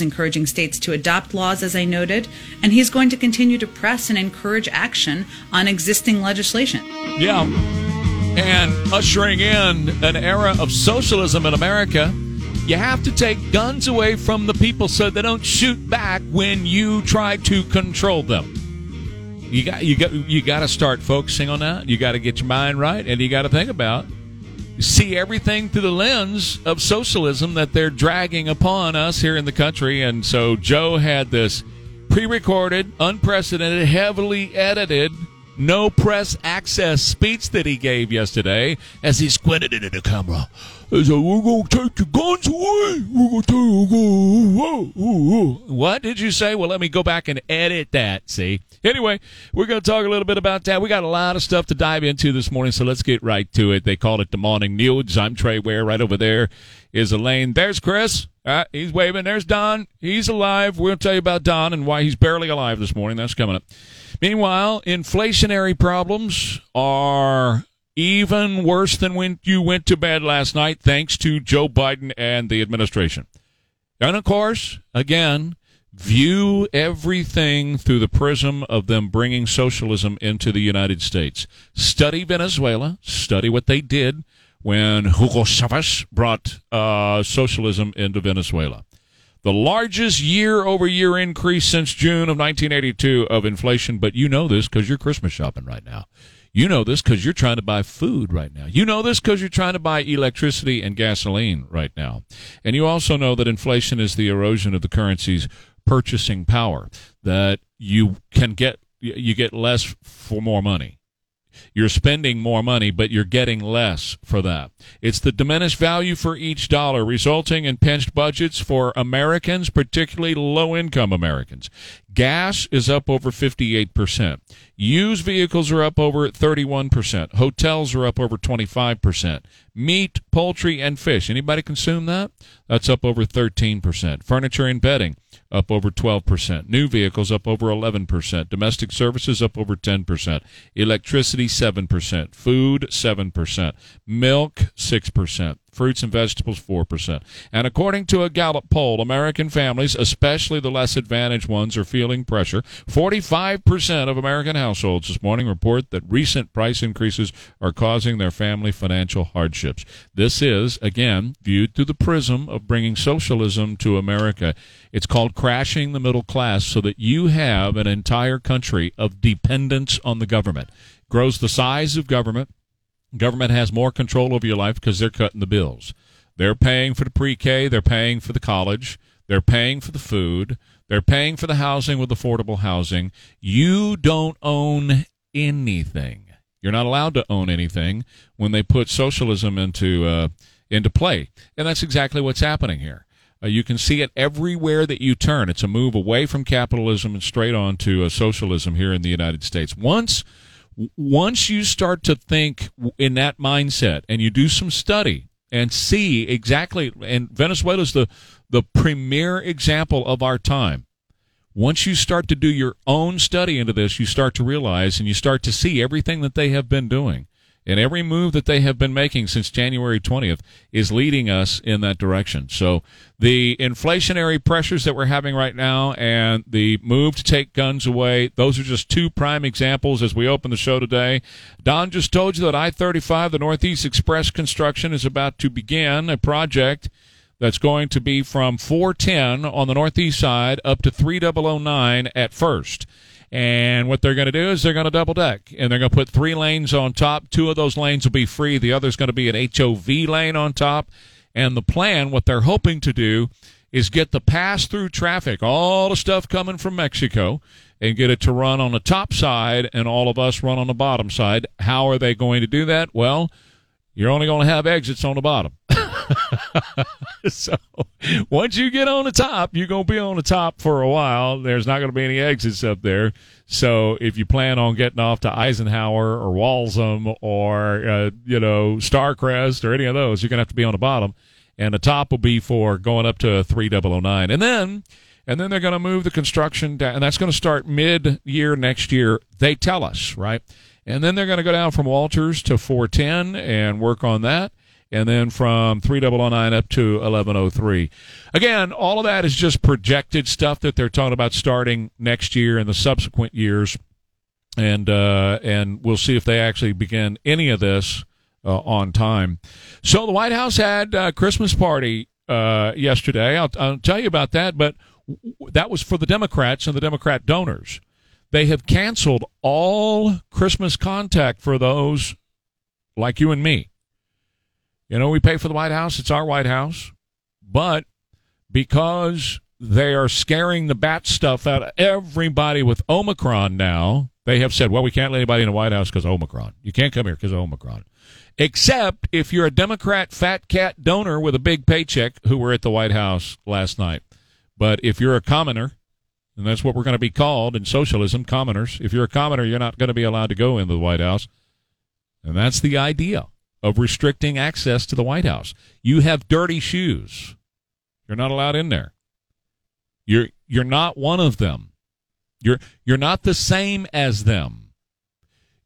encouraging states to adopt laws, as I noted, and he's going to continue to press and encourage action on existing legislation. Yeah. And ushering in an era of socialism in America, you have to take guns away from the people so they don't shoot back when you try to control them. You got you got you got to start focusing on that. You got to get your mind right, and you got to think about see everything through the lens of socialism that they're dragging upon us here in the country. And so Joe had this pre recorded, unprecedented, heavily edited, no press access speech that he gave yesterday as he squinted into the camera. He said, We're going to take your guns away. We're going to take your guns away. What did you say? Well, let me go back and edit that, see? Anyway, we're going to talk a little bit about that. We got a lot of stuff to dive into this morning, so let's get right to it. They called it the morning news. I'm Trey Ware. Right over there is Elaine. There's Chris. Uh, he's waving. There's Don. He's alive. We'll tell you about Don and why he's barely alive this morning. That's coming up. Meanwhile, inflationary problems are even worse than when you went to bed last night, thanks to Joe Biden and the administration. And of course, again, view everything through the prism of them bringing socialism into the United States. Study Venezuela, study what they did when Hugo Chavez brought uh, socialism into Venezuela. The largest year over year increase since June of 1982 of inflation, but you know this because you're Christmas shopping right now. You know this because you're trying to buy food right now. You know this because you're trying to buy electricity and gasoline right now. And you also know that inflation is the erosion of the currency's purchasing power that you can get you get less for more money you're spending more money, but you're getting less for that. It's the diminished value for each dollar, resulting in pinched budgets for Americans, particularly low income Americans. Gas is up over 58%. Used vehicles are up over 31%. Hotels are up over 25%. Meat, poultry, and fish. Anybody consume that? That's up over 13%. Furniture and bedding up over 12%. New vehicles up over 11%. Domestic services up over 10%. Electricity 7%. Food 7%. Milk 6% fruits and vegetables 4%. And according to a Gallup poll, American families, especially the less advantaged ones, are feeling pressure. 45% of American households this morning report that recent price increases are causing their family financial hardships. This is, again, viewed through the prism of bringing socialism to America. It's called crashing the middle class so that you have an entire country of dependence on the government. Grows the size of government Government has more control over your life because they're cutting the bills. They're paying for the pre-K, they're paying for the college, they're paying for the food, they're paying for the housing with affordable housing. You don't own anything. You're not allowed to own anything when they put socialism into uh, into play, and that's exactly what's happening here. Uh, you can see it everywhere that you turn. It's a move away from capitalism and straight on to uh, socialism here in the United States. Once once you start to think in that mindset and you do some study and see exactly and Venezuela is the the premier example of our time. Once you start to do your own study into this, you start to realize and you start to see everything that they have been doing and every move that they have been making since January 20th is leading us in that direction. So the inflationary pressures that we're having right now and the move to take guns away, those are just two prime examples as we open the show today. Don just told you that I-35, the Northeast Express construction is about to begin a project that's going to be from 410 on the northeast side up to 3009 at first. And what they're going to do is they're going to double deck and they're going to put three lanes on top. Two of those lanes will be free. The other's going to be an HOV lane on top. And the plan, what they're hoping to do is get the pass through traffic, all the stuff coming from Mexico, and get it to run on the top side and all of us run on the bottom side. How are they going to do that? Well, you're only going to have exits on the bottom. so once you get on the top, you're going to be on the top for a while. There's not going to be any exits up there. So if you plan on getting off to Eisenhower or Walzem or, uh, you know, Starcrest or any of those, you're going to have to be on the bottom. And the top will be for going up to 3009. And then, and then they're going to move the construction down. And that's going to start mid year next year. They tell us, right? And then they're going to go down from Walters to 410 and work on that and then from 3009 up to 1103. Again, all of that is just projected stuff that they're talking about starting next year and the subsequent years. And uh, and we'll see if they actually begin any of this uh, on time. So the White House had a Christmas party uh, yesterday. I'll, I'll tell you about that, but that was for the Democrats and the Democrat donors. They have canceled all Christmas contact for those like you and me. You know, we pay for the White House, it's our White House. But because they are scaring the bat stuff out of everybody with Omicron now, they have said, well, we can't let anybody in the White House because Omicron. You can't come here because Omicron. Except if you're a Democrat fat cat donor with a big paycheck who were at the White House last night. But if you're a commoner, and that's what we're going to be called in socialism, commoners. If you're a commoner, you're not going to be allowed to go into the White House. And that's the idea of restricting access to the White House. You have dirty shoes. You're not allowed in there. You're you're not one of them. You're you're not the same as them.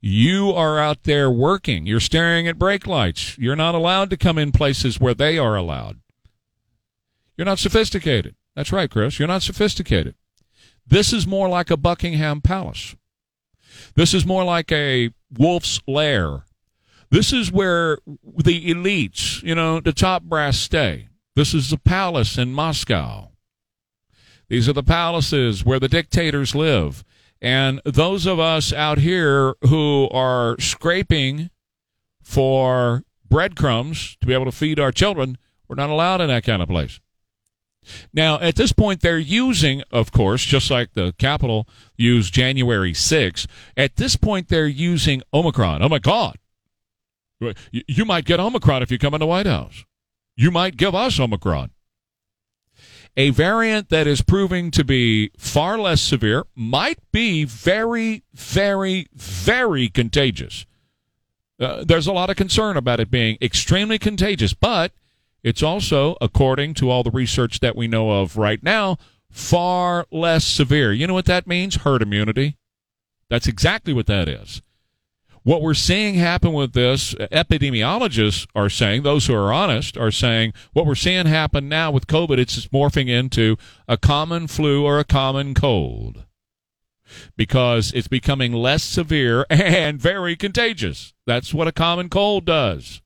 You are out there working. You're staring at brake lights. You're not allowed to come in places where they are allowed. You're not sophisticated. That's right, Chris. You're not sophisticated. This is more like a Buckingham Palace. This is more like a wolf's lair. This is where the elites, you know, the top brass stay. This is the palace in Moscow. These are the palaces where the dictators live. And those of us out here who are scraping for breadcrumbs to be able to feed our children, we're not allowed in that kind of place. Now, at this point, they're using, of course, just like the Capitol used January 6th, at this point, they're using Omicron. Oh, my God. You might get Omicron if you come in the White House. You might give us Omicron. A variant that is proving to be far less severe might be very, very, very contagious. Uh, there's a lot of concern about it being extremely contagious, but it's also, according to all the research that we know of right now, far less severe. You know what that means? Herd immunity. That's exactly what that is. What we're seeing happen with this, epidemiologists are saying, those who are honest are saying, what we're seeing happen now with COVID, it's morphing into a common flu or a common cold because it's becoming less severe and very contagious. That's what a common cold does.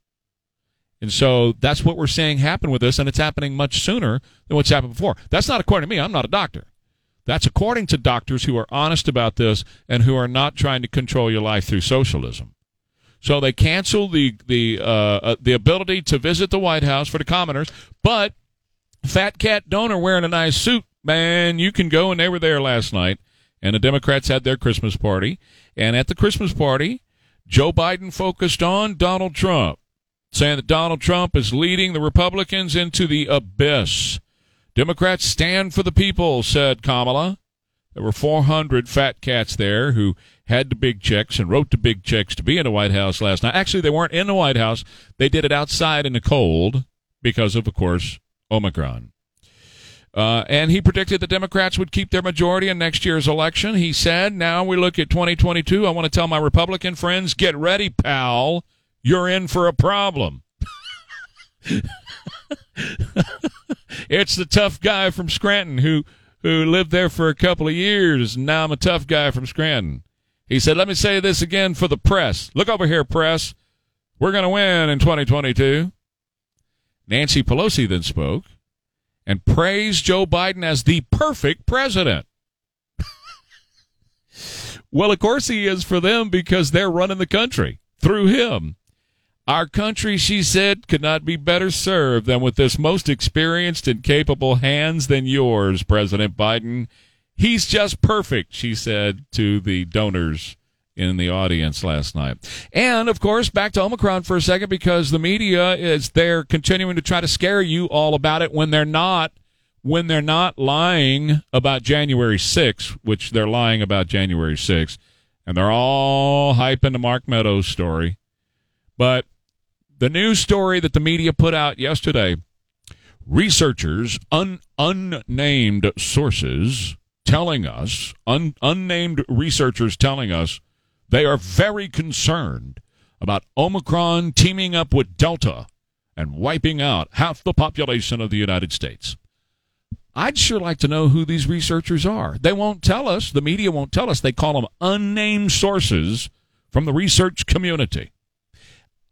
And so that's what we're seeing happen with this, and it's happening much sooner than what's happened before. That's not according to me. I'm not a doctor. That's according to doctors who are honest about this and who are not trying to control your life through socialism. So they cancel the the uh, uh, the ability to visit the White House for the commoners, but fat cat donor wearing a nice suit, man, you can go. And they were there last night, and the Democrats had their Christmas party. And at the Christmas party, Joe Biden focused on Donald Trump saying that Donald Trump is leading the Republicans into the abyss. Democrats stand for the people, said Kamala. There were 400 fat cats there who had the big checks and wrote the big checks to be in the White House last night. Actually, they weren't in the White House. They did it outside in the cold because of, of course, Omicron. Uh, and he predicted the Democrats would keep their majority in next year's election. He said, Now we look at 2022. I want to tell my Republican friends, get ready, pal you're in for a problem. it's the tough guy from Scranton who who lived there for a couple of years. And now I'm a tough guy from Scranton. He said, "Let me say this again for the press. Look over here, press. We're going to win in 2022." Nancy Pelosi then spoke and praised Joe Biden as the perfect president. well, of course he is for them because they're running the country through him. Our country, she said, could not be better served than with this most experienced and capable hands than yours, President Biden. He's just perfect, she said to the donors in the audience last night. And of course, back to Omicron for a second because the media is there continuing to try to scare you all about it when they're not when they're not lying about January 6th, which they're lying about January 6th, and they're all hyping the Mark Meadows story. But the news story that the media put out yesterday researchers, un, unnamed sources telling us, un, unnamed researchers telling us they are very concerned about Omicron teaming up with Delta and wiping out half the population of the United States. I'd sure like to know who these researchers are. They won't tell us. The media won't tell us. They call them unnamed sources from the research community.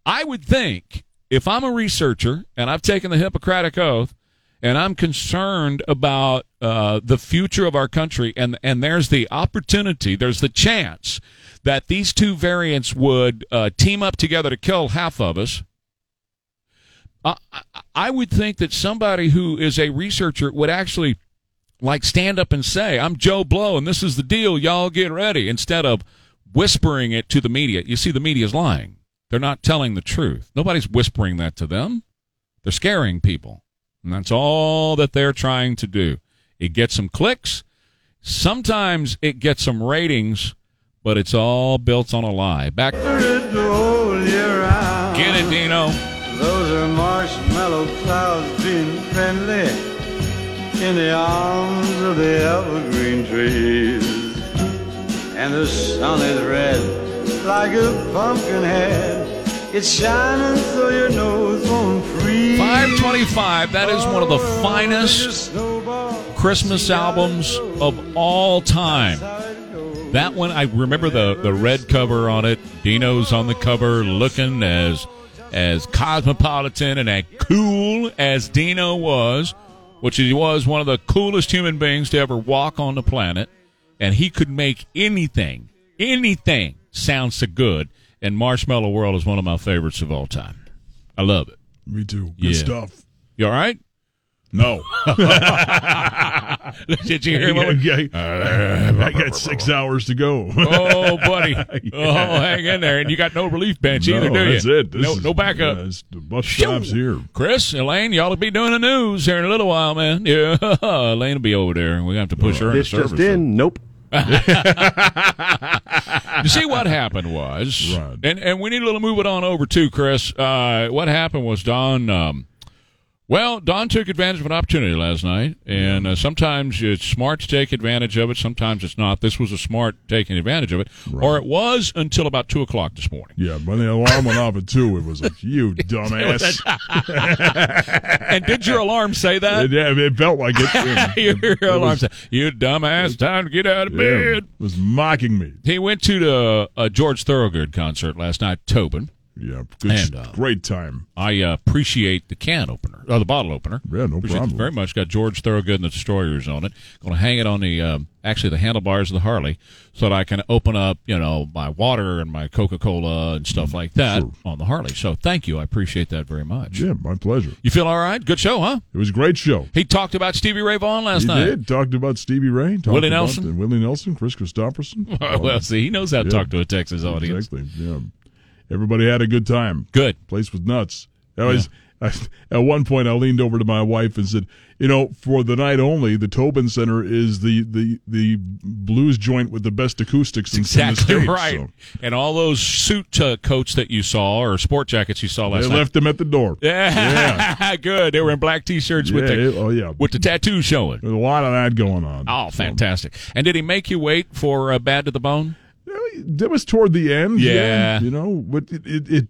I would think if I'm a researcher and I've taken the Hippocratic Oath and I'm concerned about uh, the future of our country, and and there's the opportunity, there's the chance that these two variants would uh, team up together to kill half of us. I, I would think that somebody who is a researcher would actually like stand up and say, "I'm Joe Blow, and this is the deal. Y'all get ready," instead of whispering it to the media. You see, the media is lying. They're not telling the truth. Nobody's whispering that to them. They're scaring people, and that's all that they're trying to do. It gets some clicks. Sometimes it gets some ratings, but it's all built on a lie. Back. Get it, Dino. Those are marshmallow clouds being friendly in the arms of the evergreen trees. And the sun is red like a pumpkin head. It's shining so your nose won't freeze. 525, that is one of the oh, finest Christmas albums of all time. That one, I remember the, the red cover on it. Dino's on the cover looking as as cosmopolitan and as cool as Dino was, which he was one of the coolest human beings to ever walk on the planet. And he could make anything, anything sound so good. And Marshmallow World is one of my favorites of all time. I love it. Me too. Good Yeah. stuff. You all right? No. Did you hear what? Uh, I got six hours to go. Oh, buddy. Oh, hang in there. And you got no relief bench either, no, do you? that's it. This no, is- no backup. yeah, it's- the bus stops here. Chris, Elaine, y'all will be doing the news here in a little while, man. Yeah, Elaine will be over there. We're going to have to push her in the This just in. Nope. You see what happened was, Right. and and we need to little move it on over too, Chris. Uh, what happened was Don. Um, well, Don took advantage of an opportunity last night, and uh, sometimes it's smart to take advantage of it. Sometimes it's not. This was a smart taking advantage of it, or it was until about two o'clock this morning. Yeah, when the alarm went off at two, it was like, you dumbass. and did your alarm say that? it, yeah, it felt like it. your it alarm was, said, "You dumbass, time to get out of yeah, bed." it was mocking me. He went to the uh, George Thorogood concert last night, Tobin. Yeah, good, And, uh, great time. I uh, appreciate the can opener, or the bottle opener. Yeah, no Appreciate problem. very much. Got George Thorogood and the Destroyers on it. Going to hang it on the um, actually the handlebars of the Harley, so that I can open up, you know, my water and my Coca Cola and stuff like that Sure. on the Harley. So thank you. I appreciate that very much. Yeah, my pleasure. You feel all right? Good show, huh? It was a great show. He talked about Stevie Ray Vaughan last he night. He did talked about Stevie Ray, talked Willie about Nelson? Willie Nelson, Kris Kristofferson. well, see, he knows how to Yeah. talk to a Texas audience. Exactly. Yeah, everybody had a good time. Good. Place was nuts. I was I, at one point I leaned over to my wife and said, "You know, for the night only, the Tobin Center is the the the blues joint with the best acoustics in, in the Exactly state." right. So And all those suit uh, coats that you saw or sport jackets you saw they last night. They left them at the door. Yeah, good. They were in black t-shirts with the it- oh yeah, with the tattoo showing. There's a lot of that going on. Oh, So, fantastic! And did he make you wait for uh, Bad to the Bone? That was toward the end. Yeah. you know, but it, it, it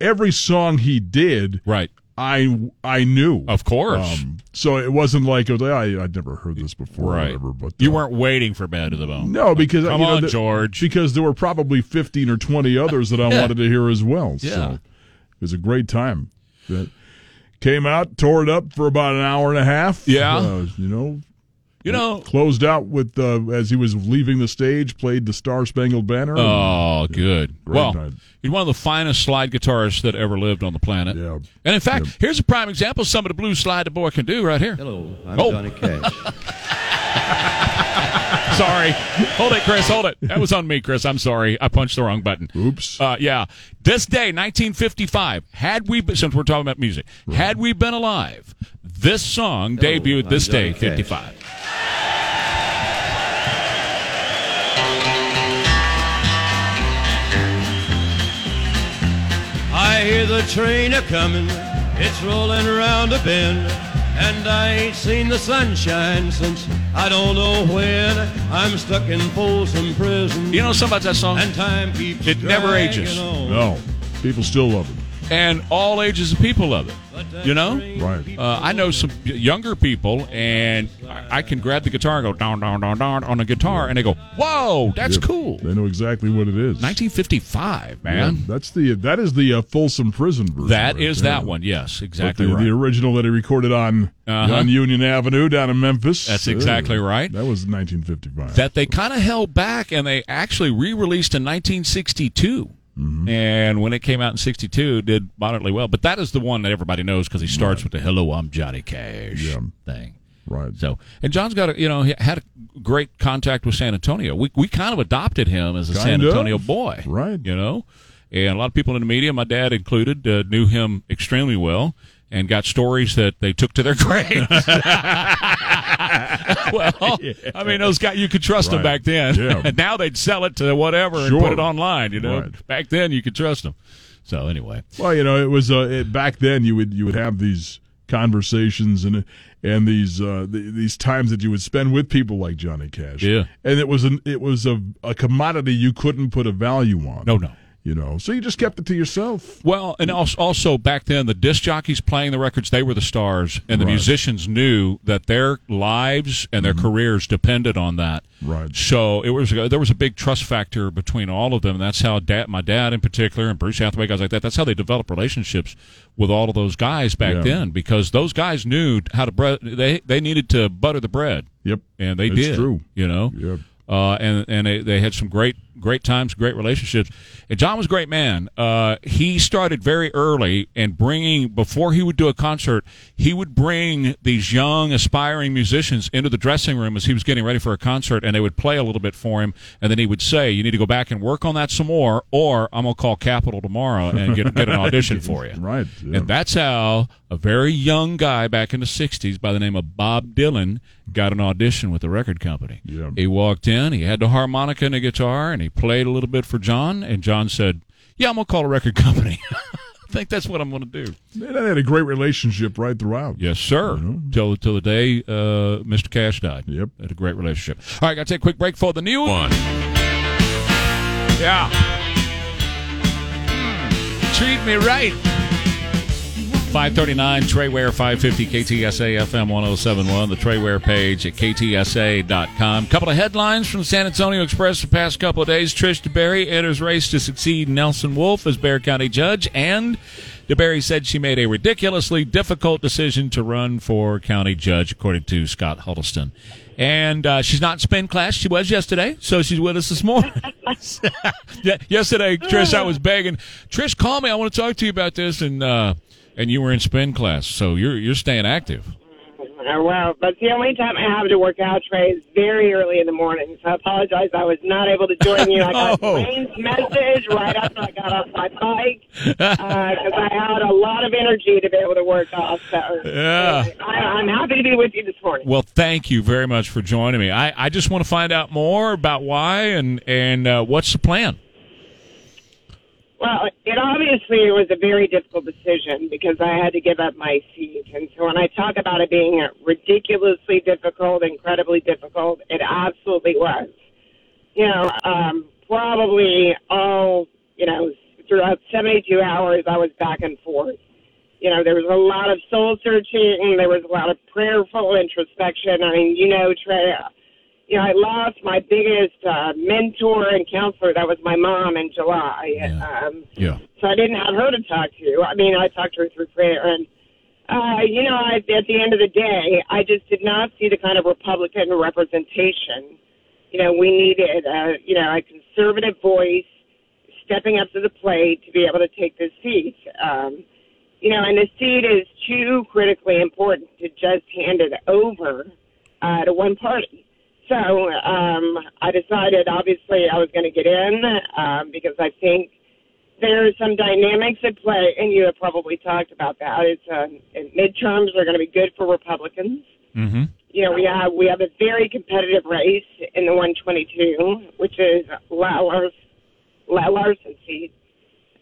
every song he did, Right, I I knew. of course. Um, so it wasn't like it was, I I'd never heard this before. Or right, whatever, but you uh, weren't waiting for Bad to the Bone. No, because Come you know, on, the- George. Because there were probably fifteen or twenty others that I Yeah. wanted to hear as well. Yeah. So it was a great time. That came out, tore it up for about an hour and a half. Yeah. Uh, you know, You know. closed out with uh, as he was leaving the stage, played the Star Spangled Banner. Oh, good. Great well, night. he's one of the finest slide guitarists that ever lived on the planet. Yeah. And in fact, here's a prime example of some of the blues slide the boy can do right here. Hello, I'm Oh. Johnny Cash. Sorry. Hold it, Chris. Hold it. That was on me, Chris. I'm sorry. I punched the wrong button. Oops. Uh, yeah. This day, 1955, had we been, since we're talking about music, had we been alive, this song debuted I'm this day, Johnny Cash. 55. I hear the train a comin', it's rollin' around a bend, and I ain't seen the sunshine since I don't know when. I'm stuck in Folsom Prison, You know something about that song? and time keeps It never ages. on. no, people still love it. And all ages of people love it. You know, Right. uh, I know some younger people, and I, I can grab the guitar and go down, down, down, down on a guitar, and they go, "Whoa, that's Yep. cool." They know exactly what it is. 1955, Yeah, man. that's the that is the uh, Folsom Prison version. That right is that one. Yes, exactly the, right. the original that he recorded on Uh-huh. on Union Avenue down in Memphis. That's exactly uh, right. That was 1955. that they kind of held back and they actually re-released in 1962 Mm-hmm. and when it came out in 62 did moderately well but that is the one that everybody knows because he starts with the hello i'm johnny cash Yeah. thing right. so and john's got a you know he had a great contact with san antonio we, we kind of adopted him as a san Kind of. antonio boy Right. you know and a lot of people in the media my dad included uh, knew him extremely well and got stories that they took to their graves. well, I mean, those guys you could trust them back then. Yeah. now they'd sell it to whatever and put it online. You know, Right. back then you could trust them. So anyway, Well, you know, it was uh, it, back then. You would you would have these conversations and and these uh, the, these times that you would spend with people like Johnny Cash. Yeah. and it was an it was a, a commodity you couldn't put a value on. no, no. You know, so you just kept it to yourself. Well, and also, also back then, the disc jockeys playing the records, they were the stars, and the Right. musicians knew that their lives and their careers depended on that. Right. So it was there was a big trust factor between all of them. And that's how dad, my dad in particular, and Bruce Hathaway, guys like that. That's how they developed relationships with all of those guys back Yeah. then because those guys knew how to bread. They they needed to butter the bread, Yep, and they It's did. true. You know. Yep. Uh, and and they, they had some great great times, great relationships. And John was a great man. Uh, he started very early and bringing before he would do a concert, he would bring these young aspiring musicians into the dressing room as he was getting ready for a concert, and they would play a little bit for him, and then he would say, "You need to go back and work on that some more, or I'm gonna call Capitol tomorrow and get get an audition for you." Right. yeah. And that's how a very young guy back in the 60s by the name of Bob Dylan got an audition with the record company. Yeah. He walked in, he had the harmonica and the guitar, and he played a little bit for John, and John said, Yeah, I'm to call a record company. I think that's what I'm going to do. They had a great relationship right throughout. Yes, sir. Till, till the day uh, Mr. Cash died. Yep. Had a great relationship. All right, got to take a quick break for the new one. Yeah. Hmm. Treat me right. 539 Trey Ware 550 KTSA FM 1071, the Trey Ware page at KTSA.com. Couple of headlines from San Antonio Express the past couple of days. Trish DeBerry enters race to succeed Nelson Wolff as Bexar County judge, and DeBerry said she made a ridiculously difficult decision to run for county judge, according to Scott Huddleston. And uh, she's not spin class. She was yesterday, so she's with us this morning. yesterday, Trish, I was begging, Trish, call me. I want to talk to you about this. And uh, and you were in spin class, so you're you're staying active. Uh, well, but the only time I have to work out, Trey, is very early in the morning. So I apologize. I was not able to join you. I got No. Wayne's message right after I got off my bike because I had a lot of energy to be able to work off. So Yeah. I, I'm happy to be with you this morning. Well, thank you very much for joining me. I, I just want to find out more about why and and uh, what's the plan. Well, it obviously was a very difficult decision because I had to give up my seat. And so when I talk about it being ridiculously difficult, incredibly difficult, it absolutely was. You know, um, probably all, you know, throughout 72 hours, I was back and forth. You know, there was a lot of soul searching, there was a lot of prayerful introspection. I mean, you know, Trey, you know, I lost my biggest uh, mentor and counselor. That was my mom in July. Yeah. Um, Yeah. so I didn't have her to talk to. I mean, I talked to her through prayer. And, uh, you know, I, at the end of the day, I just did not see the kind of Republican representation. You know, we needed, uh, you know, a conservative voice stepping up to the plate to be able to take this seat. Um, you know, and the seat is too critically important to just hand it over uh, to one party. So um, I decided, obviously, I was going to get in um, because I think there are some dynamics at play, and you have probably talked about that. It's uh, midterms are going to be good for Republicans. Mm-hmm. You know, we have we have a very competitive race in the 122, which is La Lars, Larson seat,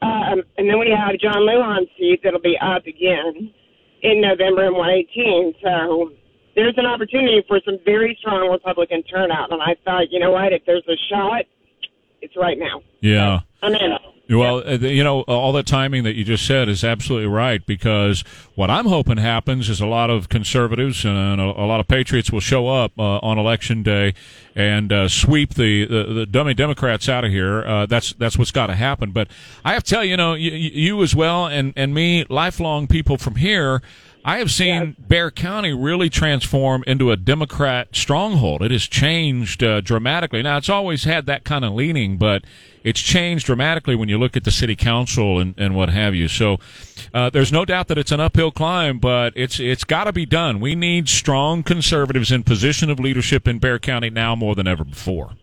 um, and then we have John Lujan's seat that'll be up again in November in 118. So there's an opportunity for some very strong Republican turnout, and I thought, you know what, if there's a shot, it's right now. Yeah. I'm in. Well, uh, you know, all the timing that you just said is absolutely right because what I'm hoping happens is a lot of conservatives and a, a lot of patriots will show up uh, on election day and uh, sweep the, the, the dummy Democrats out of here. Uh, that's that's what's got to happen. But I have to tell you, you know, you, you as well and and me, lifelong people from here. I have seen Bexar County really transform into a Democrat stronghold. It has changed uh, dramatically. Now, it's always had that kind of leaning, but it's changed dramatically when you look at the city council and, and what have you. So uh, there's no doubt that it's an uphill climb, but it's it's got to be done. We need strong conservatives in position of leadership in Bexar County now more than ever before.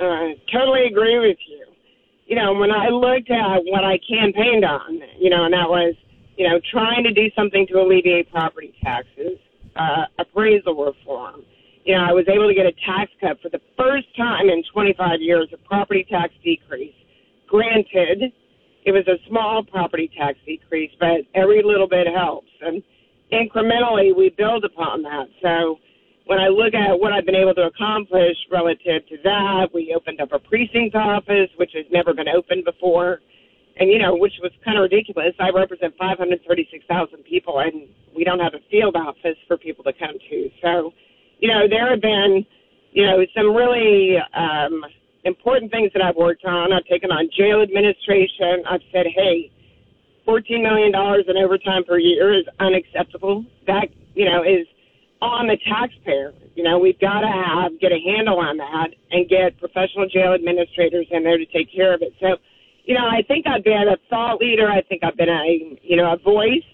Uh, totally agree with you. You know, when I looked at what I campaigned on, you know, and that was – you know, trying to do something to alleviate property taxes, uh, appraisal reform. You know, I was able to get a tax cut for the first time in 25 years, a property tax decrease. Granted, it was a small property tax decrease, but every little bit helps. And incrementally, we build upon that. So when I look at what I've been able to accomplish relative to that, we opened up a precinct office, which has never been opened before and you know, which was kind of ridiculous. I represent 536,000 people, and we don't have a field office for people to come to. So, you know, there have been, you know, some really um, important things that I've worked on. I've taken on jail administration. I've said, hey, $14 million in overtime per year is unacceptable. That, you know, is on the taxpayer. You know, we've got to have get a handle on that and get professional jail administrators in there to take care of it. So you know, I think I've been a thought leader. I think I've been a, you know, a voice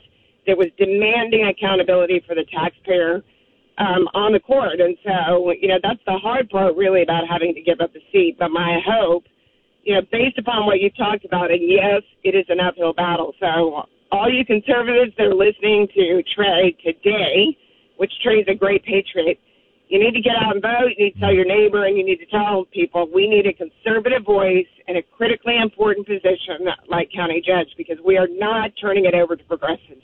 that was demanding accountability for the taxpayer um, on the court. And so, you know, that's the hard part really about having to give up the seat. But my hope, you know, based upon what you talked about, and yes, it is an uphill battle. So all you conservatives that are listening to Trey today, which Trey's a great patriot, you need to get out and vote. You need to tell your neighbor, and you need to tell people we need a conservative voice in a critically important position like county judge because we are not turning it over to progressives.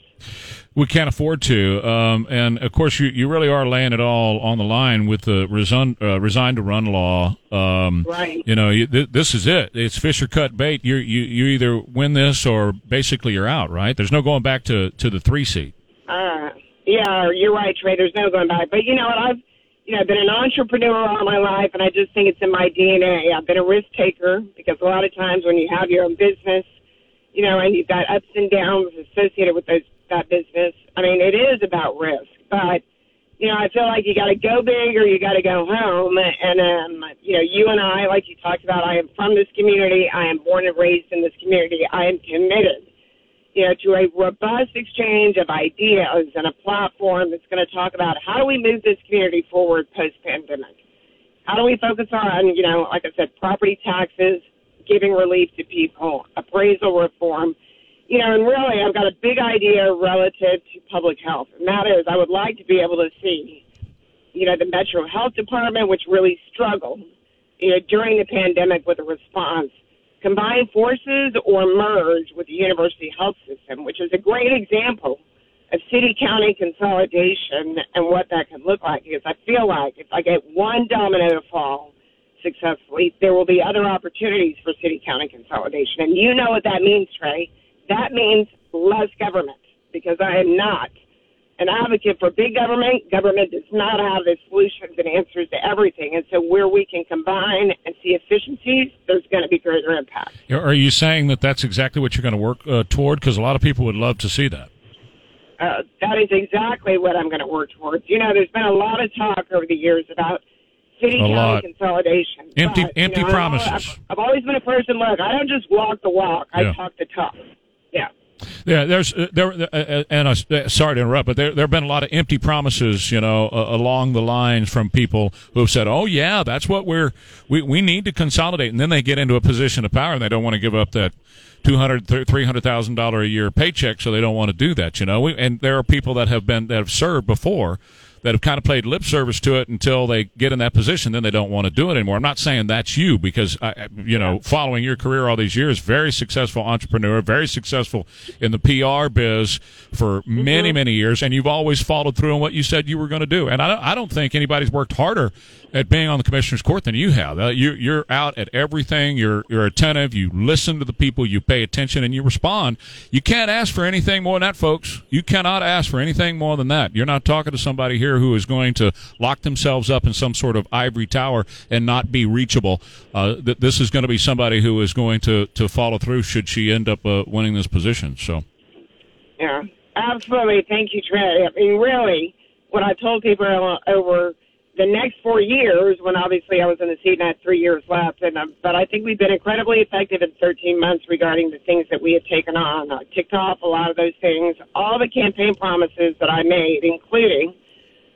We can't afford to, um, and of course, you, you really are laying it all on the line with the resign uh, resign to run law. Um, right. You know, you, th- this is it. It's fish or cut bait. You you you either win this or basically you're out. Right. There's no going back to to the three seat. Uh, yeah, you're right, Trey. There's no going back. But you know what? I've you know, I've been an entrepreneur all my life, and I just think it's in my DNA. I've been a risk taker because a lot of times when you have your own business, you know, and you've got ups and downs associated with those, that business, I mean, it is about risk. But, you know, I feel like you got to go big or you got to go home. And, um, you know, you and I, like you talked about, I am from this community. I am born and raised in this community. I am committed you know, to a robust exchange of ideas and a platform that's going to talk about how do we move this community forward post pandemic? How do we focus on, you know, like I said, property taxes, giving relief to people, appraisal reform, you know, and really I've got a big idea relative to public health, and that is I would like to be able to see, you know, the Metro Health Department, which really struggled, you know, during the pandemic with a response combine forces or merge with the university health system, which is a great example of city county consolidation and what that can look like. Because I feel like if I get one domino to fall successfully, there will be other opportunities for city county consolidation. And you know what that means, Trey. That means less government because I am not an advocate for big government. Government does not have the solutions and answers to everything. And so, where we can combine and see efficiencies, there's going to be greater impact. Are you saying that that's exactly what you're going to work uh, toward? Because a lot of people would love to see that. Uh, that is exactly what I'm going to work towards. You know, there's been a lot of talk over the years about city county lot. consolidation. Empty, but, empty you know, promises. I've, I've, always been a person. Look, I don't just walk the walk. I yeah. talk the talk. Yeah. There's uh, there uh, uh, and sorry to interrupt, but there there have been a lot of empty promises, you know, along the lines from people who have said, "Oh yeah, that's what we're we we need to consolidate," and then they get into a position of power and they don't want to give up that two hundred three hundred thousand dollar a year paycheck, so they don't want to do that, you know. And there are people that have been that have served before that have kind of played lip service to it until they get in that position, then they don't want to do it anymore. I'm not saying that's you because I, you know, following your career all these years, very successful entrepreneur, very successful in the PR biz for mm-hmm. many many years, and you've always followed through on what you said you were going to do. And I don't, I don't think anybody's worked harder at being on the commissioner's court than you have. Uh, you, you're out at everything. You're you're attentive. You listen to the people. You pay attention and you respond. You can't ask for anything more than that, folks. You cannot ask for anything more than that. You're not talking to somebody here who is going to lock themselves up in some sort of ivory tower and not be reachable. Uh, th- this is going to be somebody who is going to to follow through should she end up uh, winning this position. So. Yeah, absolutely. Thank you, Trey. I mean, really, what I told people over the next four years, when obviously I was in the seat and I had three years left, and um, but I think we've been incredibly effective in 13 months regarding the things that we had taken on. I ticked off a lot of those things, all the campaign promises that I made, including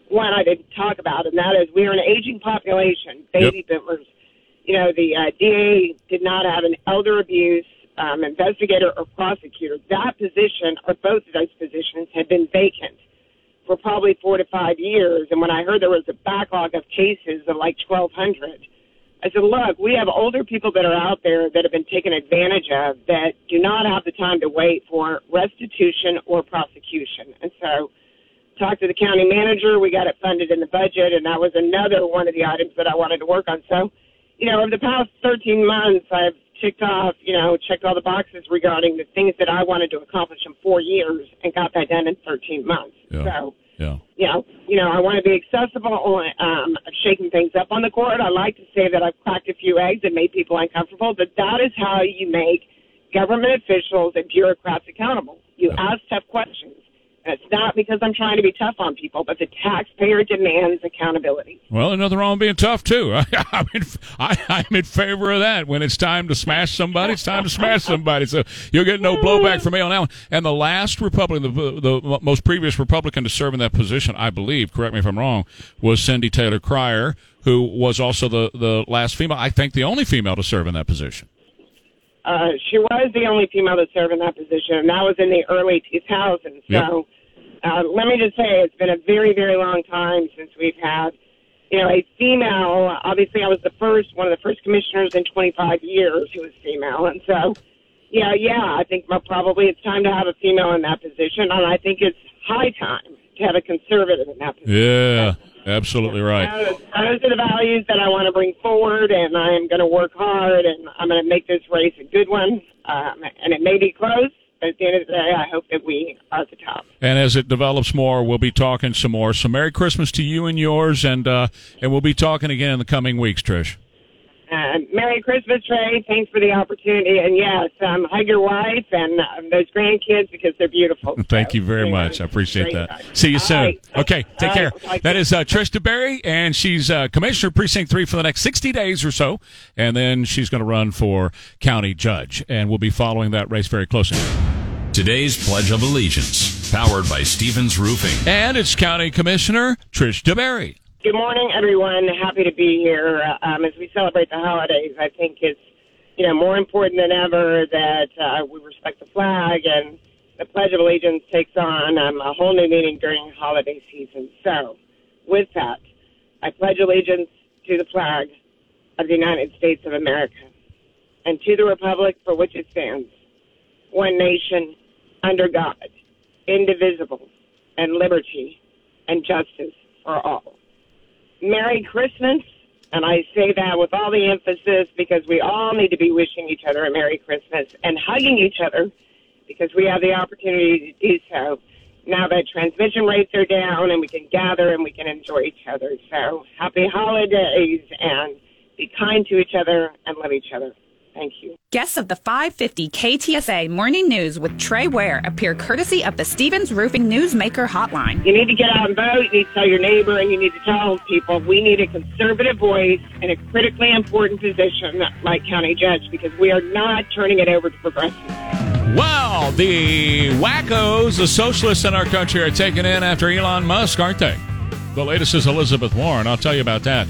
one I didn't talk about, and that is we are an aging population, baby yep. boomers. You know, the uh, DA did not have an elder abuse um, investigator or prosecutor. That position, or both of those positions, had been vacant for probably four to five years. And when I heard there was a backlog of cases of like 1,200, I said, look, we have older people that are out there that have been taken advantage of that do not have the time to wait for restitution or prosecution. And so talked to the county manager. We got it funded in the budget, and that was another one of the items that I wanted to work on. So, you know, over the past 13 months, I've ticked off, you know, checked all the boxes regarding the things that I wanted to accomplish in four years and got that done in 13 months. Yeah. So, yeah. you know, you know, I want to be accessible. Um, shaken things up on the court. I like to say that I've cracked a few eggs and made people uncomfortable, but that is how you make government officials and bureaucrats accountable. You Yeah. ask tough questions. It's not because I'm trying to be tough on people, but the taxpayer demands accountability. Well, nothing wrong with being tough too. I'm in, I, I'm in favor of that. When it's time to smash somebody, it's time to smash somebody. So you'll get no blowback from me on that one. And the last Republican, the, the most previous Republican to serve in that position, I believe, correct me if I'm wrong, was Cyndi Taylor Krier, who was also the the last female, I think, the only female to serve in that position. Uh, she was the only female to serve in that position, and that was in the early 2000s. Yep. So uh, let me just say, it's been a very, very long time since we've had, you know, a female. Obviously, I was the first, one of the first commissioners in 25 years who was female, and so, yeah, yeah, I think probably it's time to have a female in that position, and I think it's high time have a conservative in that position. Yeah, absolutely right. Uh, those are the values that I want to bring forward, and I am going to work hard, and I'm going to make this race a good one. Um, and it may be close, but at the end of the day, I hope that we are at the top. And as it develops more, we'll be talking some more. So Merry Christmas to you and yours, and uh, and we'll be talking again in the coming weeks, Trish. Uh, Merry Christmas, Trey. Thanks for the opportunity. And yes, um, hug your wife and uh, those grandkids because they're beautiful. Thank So, you very much. I appreciate that. time. See you All soon. right. Okay, take All care. right. That is uh, Trish DeBerry, and she's uh, Commissioner Precinct 3 for the next 60 days or so. And then she's going to run for county judge. And we'll be following that race very closely. Today's Pledge of Allegiance, powered by Stevens Roofing. And it's County Commissioner Trish DeBerry. Good morning, everyone. Happy to be here um, as we celebrate the holidays. I think it's you know more important than ever that uh, we respect the flag and the Pledge of Allegiance takes on um, a whole new meaning during holiday season. So, with that, I pledge allegiance to the flag of the United States of America and to the republic for which it stands, one nation under God, indivisible, and liberty and justice for all. Merry Christmas. And I say that with all the emphasis because we all need to be wishing each other a Merry Christmas and hugging each other because we have the opportunity to do so now that transmission rates are down and we can gather and we can enjoy each other. So happy holidays and be kind to each other and love each other. Thank you. Guests of the 550 KTSA Morning News with Trey Ware appear courtesy of the Stevens Roofing Newsmaker Hotline. You need to get out and vote. You need to tell your neighbor, and you need to tell people we need a conservative voice in a critically important position like county judge because we are not turning it over to progressives. Well, the wackos, the socialists in our country are taking in after Elon Musk, aren't they? The latest is Elizabeth Warren. I'll tell you about that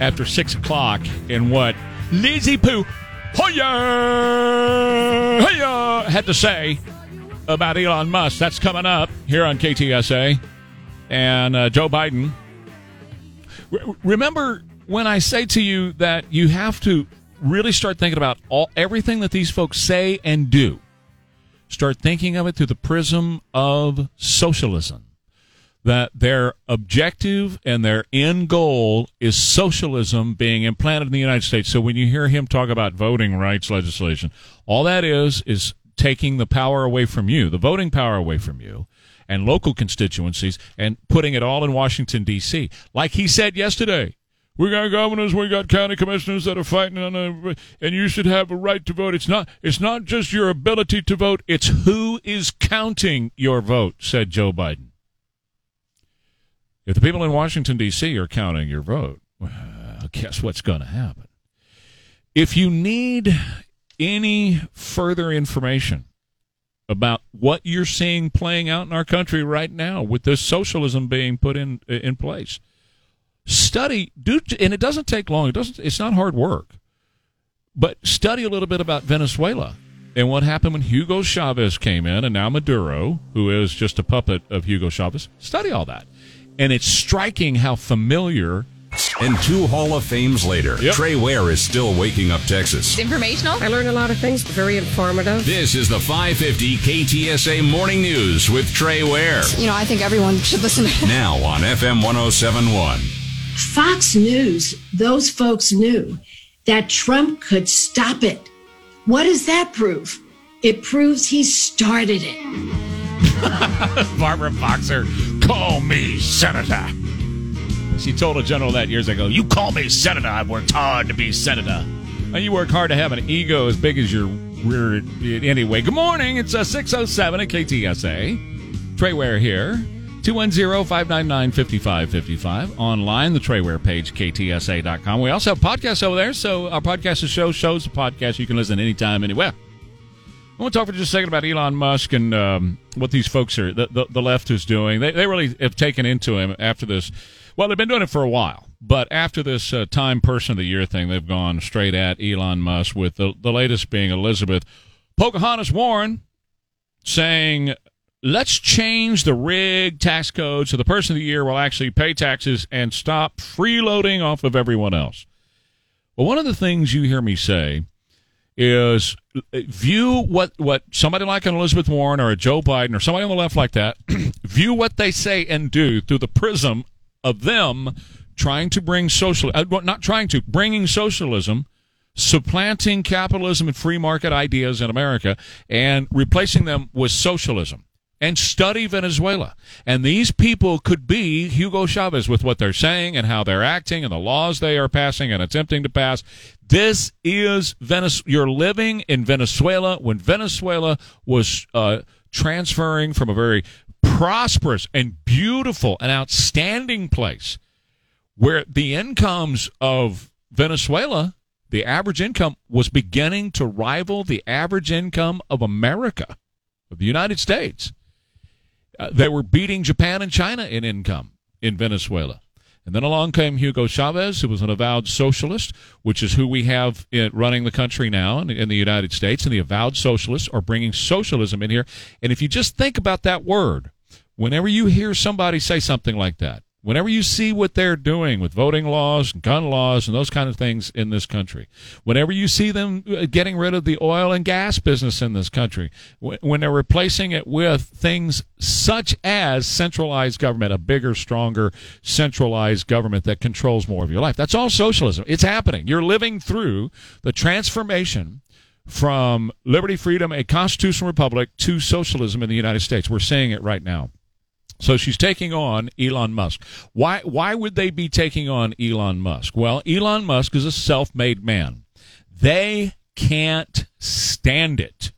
after 6 o'clock in what Lizzie Pooh Hoya, Hoya had to say about Elon Musk. That's coming up here on KTSA. and uh, Joe Biden. Re- remember when I say to you that you have to really start thinking about all everything that these folks say and do. Start thinking of it through the prism of socialism. That their objective and their end goal is socialism being implanted in the United States. So when you hear him talk about voting rights legislation, all that is is taking the power away from you, the voting power away from you, and local constituencies, and putting it all in Washington, D.C. Like he said yesterday. We got governors, we got county commissioners that are fighting on a, uh, and you should have a right to vote. It's not, it's not just your ability to vote, it's who is counting your vote, said Joe Biden. If the people in Washington, D.C. are counting your vote, well, guess what's going to happen? If you need any further information about what you're seeing playing out in our country right now with this socialism being put in in place, study do and it doesn't take long. It doesn't. It's not hard work, but study a little bit about Venezuela and what happened when Hugo Chavez came in, and now Maduro, who is just a puppet of Hugo Chavez. Study all that, and it's striking how familiar. And two Hall of Fames later, Yep. Trey Ware is still waking up Texas. It's Informational? I learned a lot of things, very informative. This is the 550 KTSA Morning News with Trey Ware. You know, I think everyone should listen to Now on FM 1071. Fox News, those folks knew that Trump could stop it. What does that prove? It proves he started it. Barbara Boxer, call me senator. She told a general that years ago. You call me senator. I've worked hard to be senator. And you work hard to have an ego as big as your rear. Anyway, good morning. It's uh, 607 at KTSA. Trey Ware here. 210-599-5555. Online, the Trey Ware page, ktsa.com. We also have podcasts over there, so our podcast is show shows a podcast you can listen anytime, anywhere. I want to talk for just a second about Elon Musk and um, what these folks are, the, the, the left is doing. They, they really have taken into him after this. Well, they've been doing it for a while, but after this uh, Time Person of the Year thing, they've gone straight at Elon Musk, with the, the latest being Elizabeth Pocahontas Warren saying, let's change the rig tax code so the person of the year will actually pay taxes and stop freeloading off of everyone else. Well, one of the things you hear me say is uh, view what, what somebody like an Elizabeth Warren or a Joe Biden or somebody on the left like that, view what they say and do through the prism of them trying to bring social, uh, not trying to, bringing socialism, supplanting capitalism and free market ideas in America and replacing them with socialism. And study Venezuela. And these people could be Hugo Chavez with what they're saying and how they're acting and the laws they are passing and attempting to pass. This is Venezuela. You're living in Venezuela when Venezuela was uh, transferring from a very prosperous and beautiful and outstanding place where the incomes of Venezuela, the average income was beginning to rival the average income of America, of the United States. Uh, they were beating Japan and China in income in Venezuela. And then along came Hugo Chavez, who was an avowed socialist, which is who we have in, running the country now in, in the United States. And the avowed socialists are bringing socialism in here. And if you just think about that word, whenever you hear somebody say something like that, whenever you see what they're doing with voting laws and gun laws and those kind of things in this country, whenever you see them uh, getting rid of the oil and gas business in this country, when they're replacing it with things such as centralized government, a bigger, stronger, centralized government that controls more of your life, that's all socialism. It's happening. You're living through the transformation from liberty, freedom, a constitutional republic to socialism in the United States. We're seeing it right now. So she's taking on Elon Musk. Why why would they be taking on Elon Musk? Well, Elon Musk is a self-made man. They can't stand it.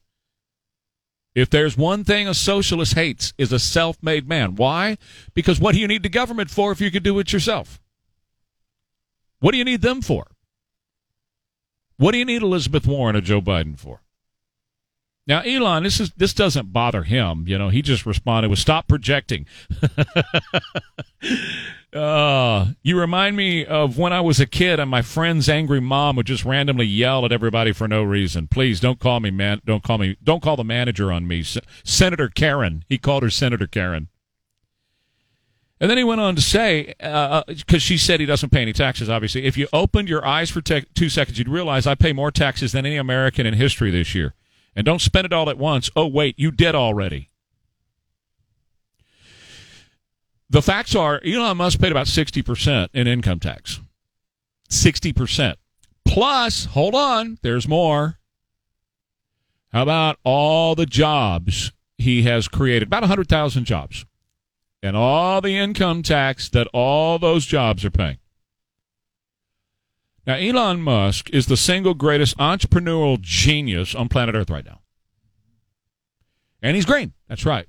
If there's one thing a socialist hates is a self-made man. Why? Because what do you need the government for if you could do it yourself? What do you need them for? What do you need Elizabeth Warren or Joe Biden for? Now, Elon, this is this doesn't bother him. You know, he just responded with "Stop projecting." uh, you remind me of when I was a kid, and my friend's angry mom would just randomly yell at everybody for no reason. Please don't call me man. Don't call me. Don't call the manager on me. Senator Karen. He called her Senator Karen. And then he went on to say, because uh, she said he doesn't pay any taxes, obviously, if you opened your eyes for te- two seconds, you'd realize I pay more taxes than any American in history this year. And don't spend it all at once. Oh, wait, you did already. The facts are Elon Musk paid about 60% in income tax. 60%. Plus, hold on, there's more. How about all the jobs he has created? About 100,000 jobs and all the income tax that all those jobs are paying. Now, Elon Musk is the single greatest entrepreneurial genius on planet Earth right now. And he's green. That's right.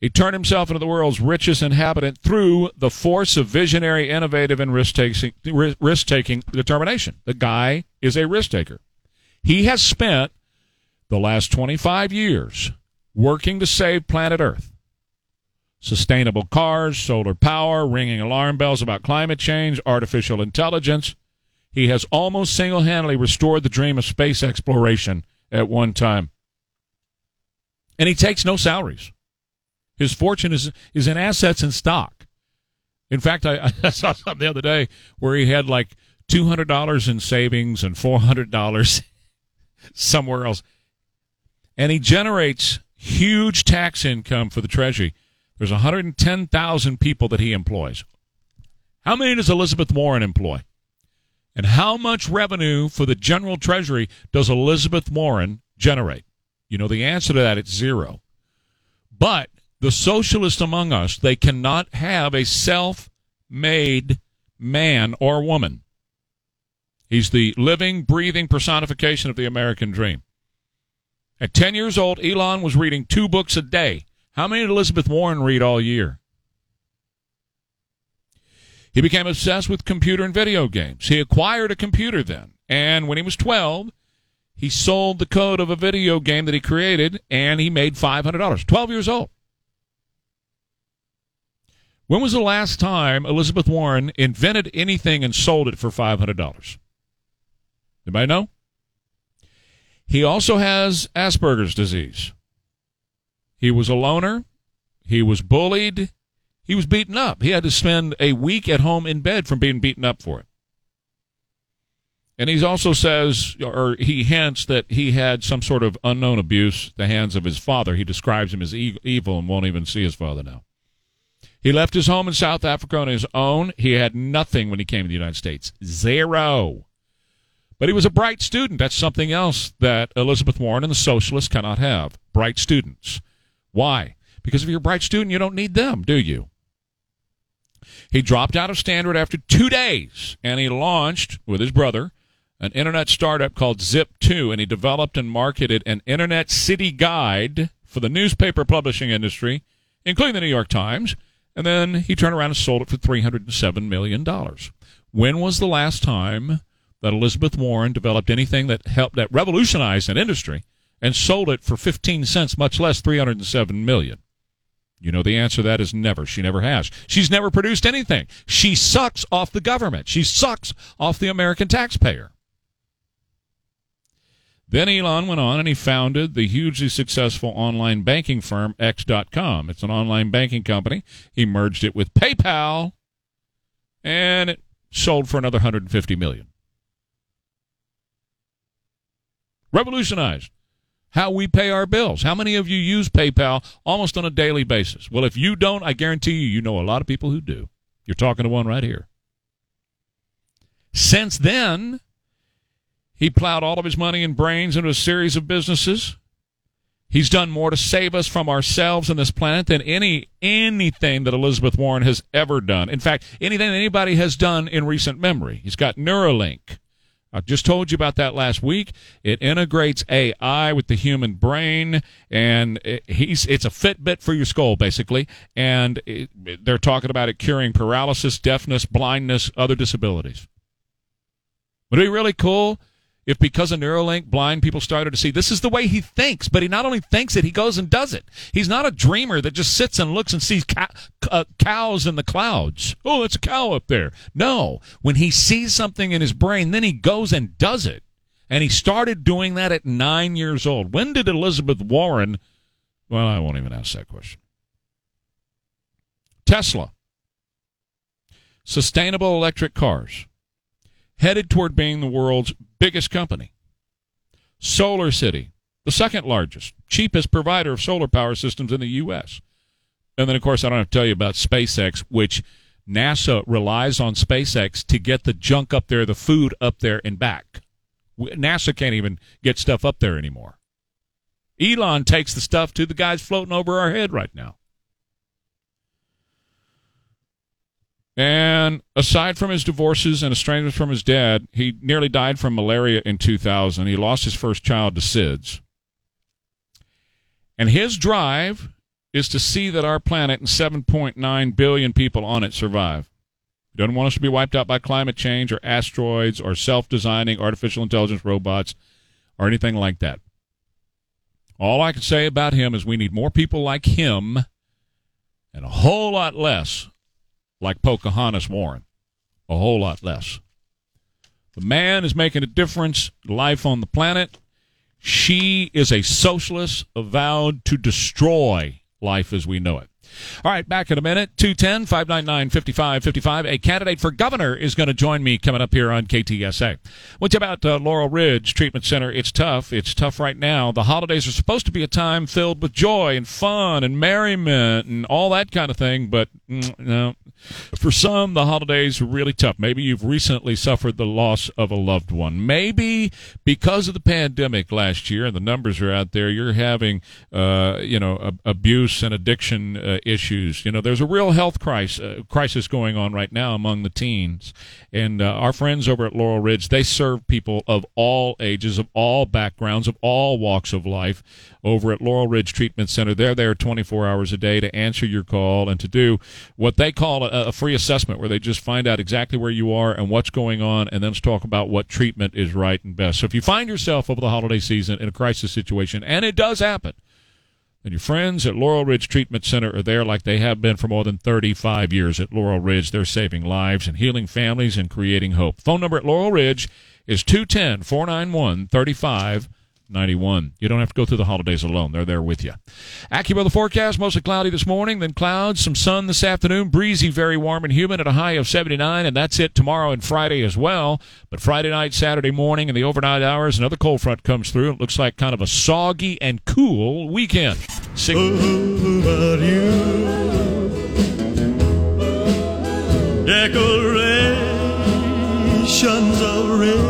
He turned himself into the world's richest inhabitant through the force of visionary, innovative, and risk taking determination. The guy is a risk taker. He has spent the last 25 years working to save planet Earth sustainable cars, solar power, ringing alarm bells about climate change, artificial intelligence. He has almost single handedly restored the dream of space exploration at one time. And he takes no salaries. His fortune is, is in assets and stock. In fact, I, I saw something the other day where he had like $200 in savings and $400 somewhere else. And he generates huge tax income for the Treasury. There's 110,000 people that he employs. How many does Elizabeth Warren employ? And how much revenue for the general treasury does Elizabeth Warren generate? You know the answer to that it's zero. But the socialists among us, they cannot have a self-made man or woman. He's the living, breathing personification of the American dream. At 10 years old, Elon was reading two books a day. How many did Elizabeth Warren read all year? He became obsessed with computer and video games. He acquired a computer then, and when he was 12, he sold the code of a video game that he created and he made $500. 12 years old. When was the last time Elizabeth Warren invented anything and sold it for $500? Anybody know? He also has Asperger's disease. He was a loner. He was bullied. He was beaten up. He had to spend a week at home in bed from being beaten up for it. And he also says, or he hints that he had some sort of unknown abuse the hands of his father. He describes him as evil and won't even see his father now. He left his home in South Africa on his own. He had nothing when he came to the United States. Zero. But he was a bright student. That's something else that Elizabeth Warren and the socialists cannot have. Bright students. Why? Because if you're a bright student, you don't need them, do you? He dropped out of Stanford after two days, and he launched with his brother an internet startup called Zip2, and he developed and marketed an internet city guide for the newspaper publishing industry, including the New York Times. And then he turned around and sold it for $307 million. When was the last time that Elizabeth Warren developed anything that helped, that revolutionized an industry and sold it for 15 cents, much less 307 million? You know the answer to that is never. She never has. She's never produced anything. She sucks off the government. She sucks off the American taxpayer. Then Elon went on and he founded the hugely successful online banking firm X.com. It's an online banking company. He merged it with PayPal and it sold for another 150 million. Revolutionized how we pay our bills. How many of you use PayPal almost on a daily basis? Well, if you don't, I guarantee you, you know a lot of people who do. You're talking to one right here. Since then, he plowed all of his money and brains into a series of businesses. He's done more to save us from ourselves and this planet than any anything that Elizabeth Warren has ever done. In fact, anything anybody has done in recent memory. He's got Neuralink. I just told you about that last week. It integrates AI with the human brain, and it, he's it's a Fitbit for your skull, basically. And it, they're talking about it curing paralysis, deafness, blindness, other disabilities. Would it be really cool if because of Neuralink, blind people started to see this is the way he thinks, but he not only thinks it, he goes and does it. He's not a dreamer that just sits and looks and sees uh, cows in the clouds. Oh, it's a cow up there. No, when he sees something in his brain, then he goes and does it. And he started doing that at nine years old. When did Elizabeth Warren? Well, I won't even ask that question. Tesla, sustainable electric cars, headed toward being the world's biggest company. Solar City, the second largest, cheapest provider of solar power systems in the U.S. And then, of course, I don't have to tell you about SpaceX, which NASA relies on SpaceX to get the junk up there, the food up there and back. NASA can't even get stuff up there anymore. Elon takes the stuff to the guys floating over our head right now. And aside from his divorces and estrangement from his dad, he nearly died from malaria in 2000. He lost his first child to SIDS. And his drive is to see that our planet and 7.9 billion people on it survive. He doesn't want us to be wiped out by climate change or asteroids or self designing artificial intelligence robots or anything like that. All I can say about him is we need more people like him and a whole lot less like Pocahontas Warren. A whole lot less. The man is making a difference, life on the planet. She is a socialist avowed to destroy life as we know it. All right, back in a minute. 210 599 5555. A candidate for governor is going to join me coming up here on KTSA. What's about uh, Laurel Ridge Treatment Center? It's tough. It's tough right now. The holidays are supposed to be a time filled with joy and fun and merriment and all that kind of thing, but mm, no. For some, the holidays are really tough. Maybe you've recently suffered the loss of a loved one. Maybe because of the pandemic last year, and the numbers are out there, you're having, uh, you know, abuse and addiction uh, issues. You know, there's a real health crisis, uh, crisis going on right now among the teens. And uh, our friends over at Laurel Ridge, they serve people of all ages, of all backgrounds, of all walks of life over at Laurel Ridge Treatment Center. They're there 24 hours a day to answer your call and to do what they call a, a free assessment where they just find out exactly where you are and what's going on and then talk about what treatment is right and best. So if you find yourself over the holiday season in a crisis situation, and it does happen, and your friends at Laurel Ridge Treatment Center are there like they have been for more than 35 years at Laurel Ridge. They're saving lives and healing families and creating hope. Phone number at Laurel Ridge is 210 491 35 91. You don't have to go through the holidays alone. They're there with you. AccuWeather forecast, mostly cloudy this morning, then clouds, some sun this afternoon, breezy, very warm and humid at a high of 79, and that's it tomorrow and Friday as well. But Friday night, Saturday morning, and the overnight hours, another cold front comes through. It looks like kind of a soggy and cool weekend. Decorations of red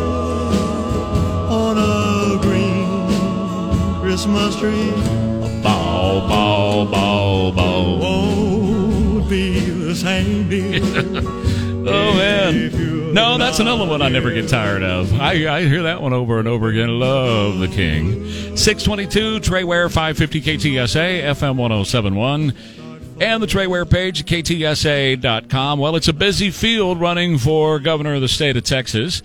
Christmas tree. A bow, bow, bow, bow. Won't be the same, dear. oh, man. No, that's another one I never get tired of. I, I hear that one over and over again. Love the King. 622 Trey Ware 550 KTSA FM 1071 and the Trey Ware page ktsa.com. Well, it's a busy field running for governor of the state of Texas.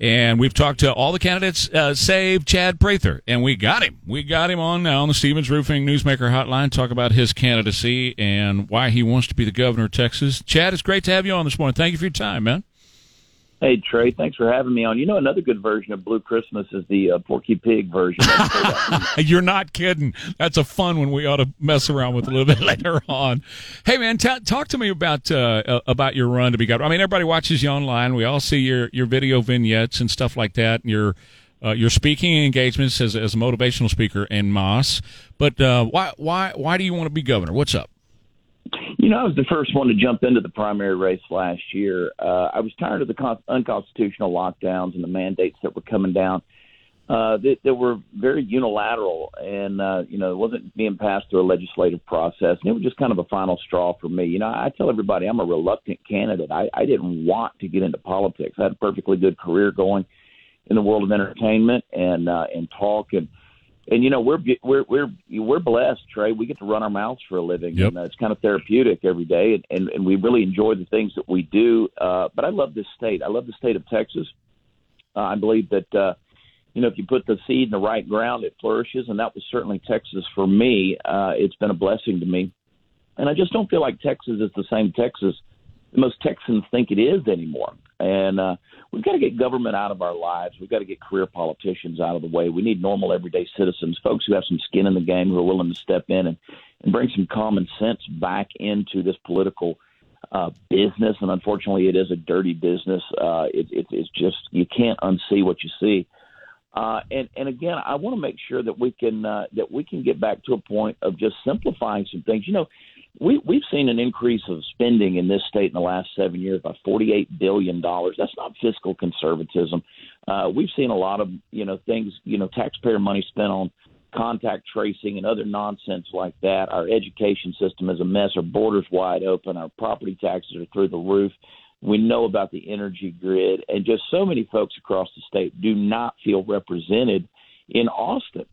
And we've talked to all the candidates, uh, save Chad Prather, and we got him. We got him on now on the Stevens Roofing Newsmaker Hotline. Talk about his candidacy and why he wants to be the governor of Texas. Chad, it's great to have you on this morning. Thank you for your time, man. Hey Trey, thanks for having me on. You know, another good version of Blue Christmas is the uh, Porky Pig version. You're not kidding. That's a fun one. We ought to mess around with a little bit later on. Hey man, t- talk to me about uh, uh, about your run to be governor. I mean, everybody watches you online. We all see your your video vignettes and stuff like that, and your uh, your speaking engagements as as a motivational speaker in Moss. But uh, why why why do you want to be governor? What's up? You know, I was the first one to jump into the primary race last year. Uh, I was tired of the con- unconstitutional lockdowns and the mandates that were coming down. Uh, that, that were very unilateral, and uh, you know, it wasn't being passed through a legislative process, and it was just kind of a final straw for me. You know, I tell everybody I'm a reluctant candidate. I, I didn't want to get into politics. I had a perfectly good career going in the world of entertainment and uh, and talk and and you know we're we're we're we're blessed, Trey. We get to run our mouths for a living, yep. and uh, it's kind of therapeutic every day, and, and and we really enjoy the things that we do. Uh, but I love this state. I love the state of Texas. Uh, I believe that uh, you know if you put the seed in the right ground, it flourishes, and that was certainly Texas for me. Uh, it's been a blessing to me, and I just don't feel like Texas is the same Texas most Texans think it is anymore. And uh, we've got to get government out of our lives. We've got to get career politicians out of the way. We need normal, everyday citizens, folks who have some skin in the game, who are willing to step in and, and bring some common sense back into this political uh, business. And unfortunately, it is a dirty business. Uh, it, it, it's just you can't unsee what you see. Uh, and and again, I want to make sure that we can uh, that we can get back to a point of just simplifying some things. You know, we we've seen an increase of spending in this state in the last seven years by forty eight billion dollars. That's not fiscal conservatism. Uh, we've seen a lot of you know things you know taxpayer money spent on contact tracing and other nonsense like that. Our education system is a mess. Our borders wide open. Our property taxes are through the roof. We know about the energy grid, and just so many folks across the state do not feel represented in Austin.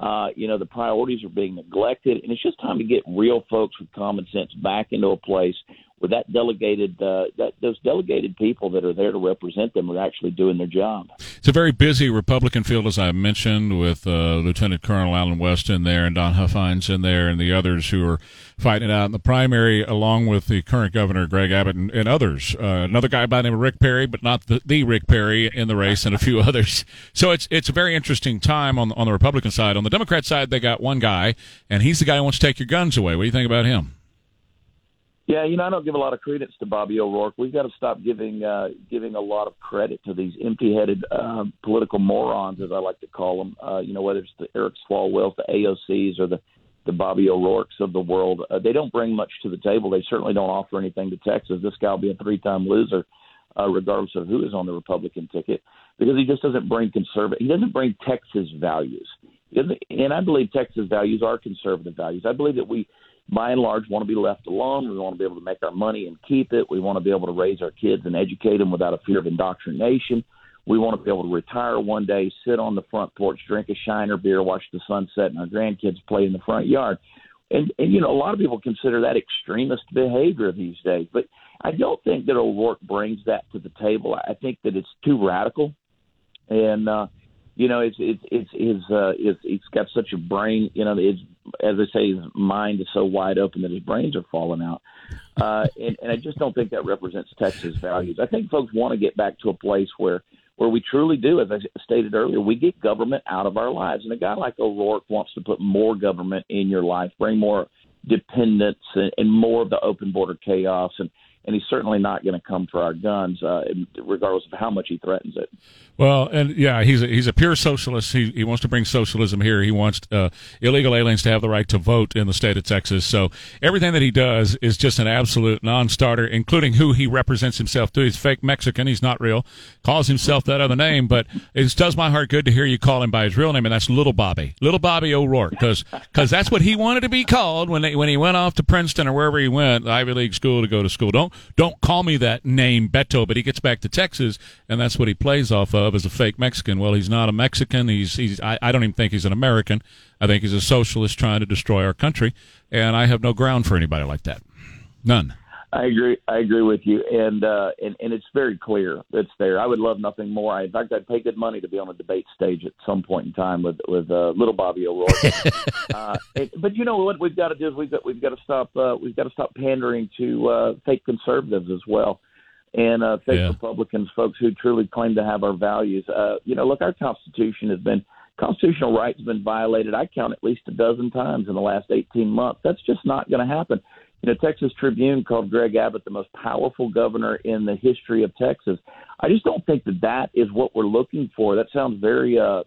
Uh, you know, the priorities are being neglected, and it's just time to get real folks with common sense back into a place where that delegated, uh, that those delegated people that are there to represent them are actually doing their job. It's a very busy Republican field, as I mentioned, with uh, Lieutenant Colonel Allen West in there and Don Huffines in there and the others who are fighting it out in the primary, along with the current governor, Greg Abbott, and, and others. Uh, another guy by the name of Rick Perry, but not the, the Rick Perry in the race, and a few others. So it's it's a very interesting time on, on the Republican side. On the Democrat side, they got one guy, and he's the guy who wants to take your guns away. What do you think about him? Yeah, you know, I don't give a lot of credence to Bobby O'Rourke. We've got to stop giving uh, giving a lot of credit to these empty-headed uh, political morons, as I like to call them. Uh, you know, whether it's the Eric Swalwell's, the AOCs, or the the Bobby O'Rourke's of the world. Uh, they don't bring much to the table. They certainly don't offer anything to Texas. This guy will be a three-time loser, uh, regardless of who is on the Republican ticket, because he just doesn't bring conservative. He doesn't bring Texas values. And I believe Texas values are conservative values. I believe that we by and large, want to be left alone. We want to be able to make our money and keep it. We want to be able to raise our kids and educate them without a fear of indoctrination. We want to be able to retire one day, sit on the front porch, drink a Shiner beer, watch the sunset, and our grandkids play in the front yard. And, and you know, a lot of people consider that extremist behavior these days. But I don't think that O'Rourke brings that to the table. I think that it's too radical. And, uh, you know, it's it's it's his uh, it's he's got such a brain. You know, it's as I say, his mind is so wide open that his brains are falling out. Uh, and, and I just don't think that represents Texas values. I think folks want to get back to a place where where we truly do, as I stated earlier, we get government out of our lives. And a guy like O'Rourke wants to put more government in your life, bring more dependence and, and more of the open border chaos and and he's certainly not going to come for our guns, uh, regardless of how much he threatens it. Well, and yeah, he's a, he's a pure socialist. He he wants to bring socialism here. He wants uh, illegal aliens to have the right to vote in the state of Texas. So everything that he does is just an absolute non-starter, including who he represents himself to. He's fake Mexican. He's not real. Calls himself that other name, but it does my heart good to hear you call him by his real name, and that's Little Bobby, Little Bobby O'Rourke, because because that's what he wanted to be called when they, when he went off to Princeton or wherever he went, Ivy League school to go to school. Don't don't call me that name, Beto, but he gets back to Texas, and that's what he plays off of as a fake Mexican. Well, he's not a Mexican. He's he's. I, I don't even think he's an American. I think he's a socialist trying to destroy our country, and I have no ground for anybody like that. None. I agree. I agree with you, and uh, and and it's very clear it's there. I would love nothing more. I, in fact, I'd pay good money to be on a debate stage at some point in time with with uh, little Bobby O'Rourke. uh, and, but you know what we've got to do is we've got we've got to stop uh, we've got to stop pandering to uh, fake conservatives as well, and uh, fake Yeah. Republicans, folks who truly claim to have our values. Uh, you know, look, our Constitution has been constitutional rights have been violated. I count at least a dozen times in the last 18 months. That's just not going to happen. Know, Texas Tribune called Greg Abbott the most powerful governor in the history of Texas. I just don't think that that is what we're looking for. That sounds very, uh,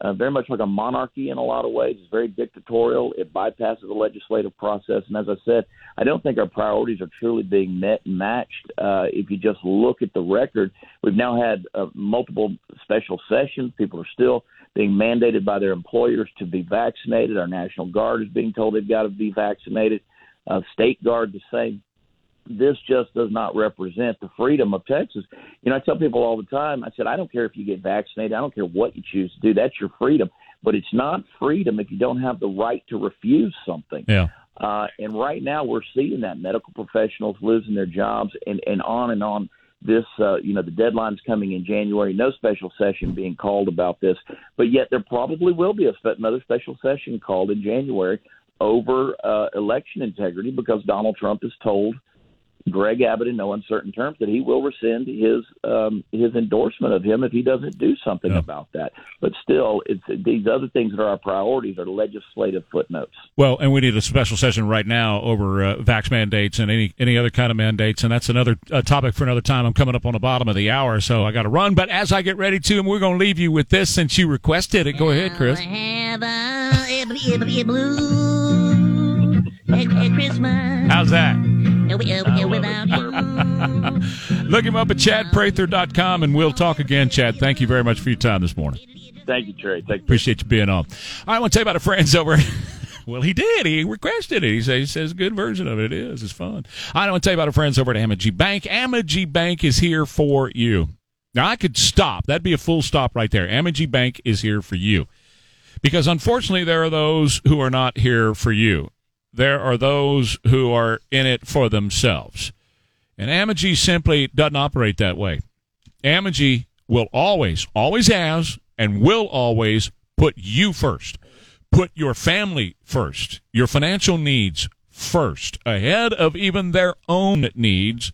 uh, very much like a monarchy in a lot of ways. It's very dictatorial. It bypasses the legislative process. And as I said, I don't think our priorities are truly being met and matched. Uh, if you just look at the record, we've now had uh, multiple special sessions. People are still being mandated by their employers to be vaccinated. Our National Guard is being told they've got to be vaccinated. Uh, State Guard to say This just does not represent the freedom of Texas. You know, I tell people all the time. I said, I don't care if you get vaccinated. I don't care what you choose to do. That's your freedom. But it's not freedom if you don't have the right to refuse something. Yeah. Uh, and right now we're seeing that medical professionals losing their jobs and, and on and on. This, uh, you know, the deadline's coming in January. No special session being called about this, but yet there probably will be a another special session called in January over uh, election integrity because Donald Trump has told Greg Abbott in no uncertain terms that he will rescind his um, his endorsement of him if he doesn't do something Yeah. about that. But still, it's these other things that are our priorities are legislative footnotes. Well, and we need a special session right now over uh, vax mandates and any any other kind of mandates, and that's another uh, topic for another time. I'm coming up on the bottom of the hour, so I got to run. But as I get ready to, and we're going to leave you with this since you requested it. Go ahead, Chris. At, at Christmas. How's that? Wi- without you. Look him up at chadprather.com, and we'll talk again. Chad, thank you very much for your time this morning. Thank you, Trey. Thank you. Appreciate you being on. All right, I want to tell you about a friends over. well, he did. He requested it. He says, he says good version of it. It is. It's fun. I want to tell you about our friends over at Amegy Bank. Amegy Bank is here for you. Now, I could stop. That'd be a full stop right there. Amegy Bank is here for you. Because unfortunately, there are those who are not here for you. There are those who are in it for themselves. And Amegy simply doesn't operate that way. Amegy will always, always has, and will always put you first. Put your family first, your financial needs first, ahead of even their own needs.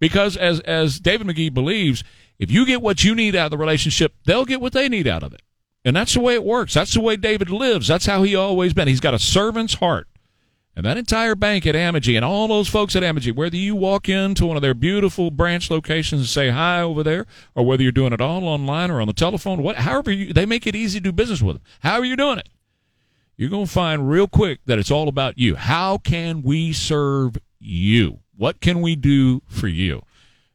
Because as, as David McGee believes, if you get what you need out of the relationship, they'll get what they need out of it. And that's the way it works. That's the way David lives. That's how he always been. He's got a servant's heart. And that entire bank at Amegy and all those folks at Amegy, whether you walk into one of their beautiful branch locations and say hi over there, or whether you're doing it all online or on the telephone, what, however you, they make it easy to do business with them. How are you doing it? You're going to find real quick that it's all about you. How can we serve you? What can we do for you?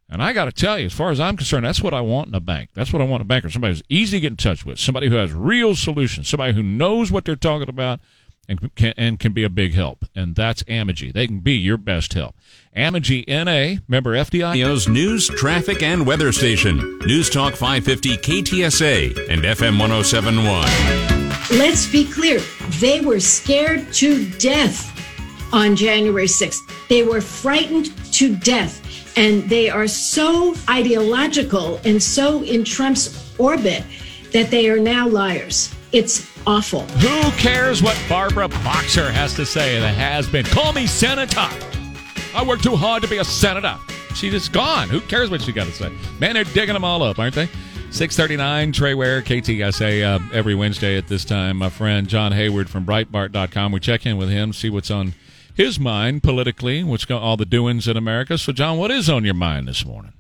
And I got to tell you, as far as I'm concerned, that's what I want in a bank. That's what I want in a banker. Somebody who's easy to get in touch with, somebody who has real solutions, somebody who knows what they're talking about and can, and can be a big help. And that's Amegy. They can be your best help. Amegy NA, member FDI. News, news, traffic, and weather station. News Talk 550 KTSA and FM 1071. Let's be clear. They were scared to death on January 6th. They were frightened to death. And they are so ideological and so in Trump's orbit that they are now liars. It's awful. Who cares what Barbara Boxer has to say? The has been. Call me senator. I work too hard to be a senator. She just gone. Who cares what she got to say? Man, they're digging them all up, aren't they? 639 Trey Ware, KTSA, uh, every Wednesday at this time. My friend John Hayward from Breitbart.com. We check in with him, see what's on his mind politically, what's got all the doings in America. So, John, what is on your mind this morning?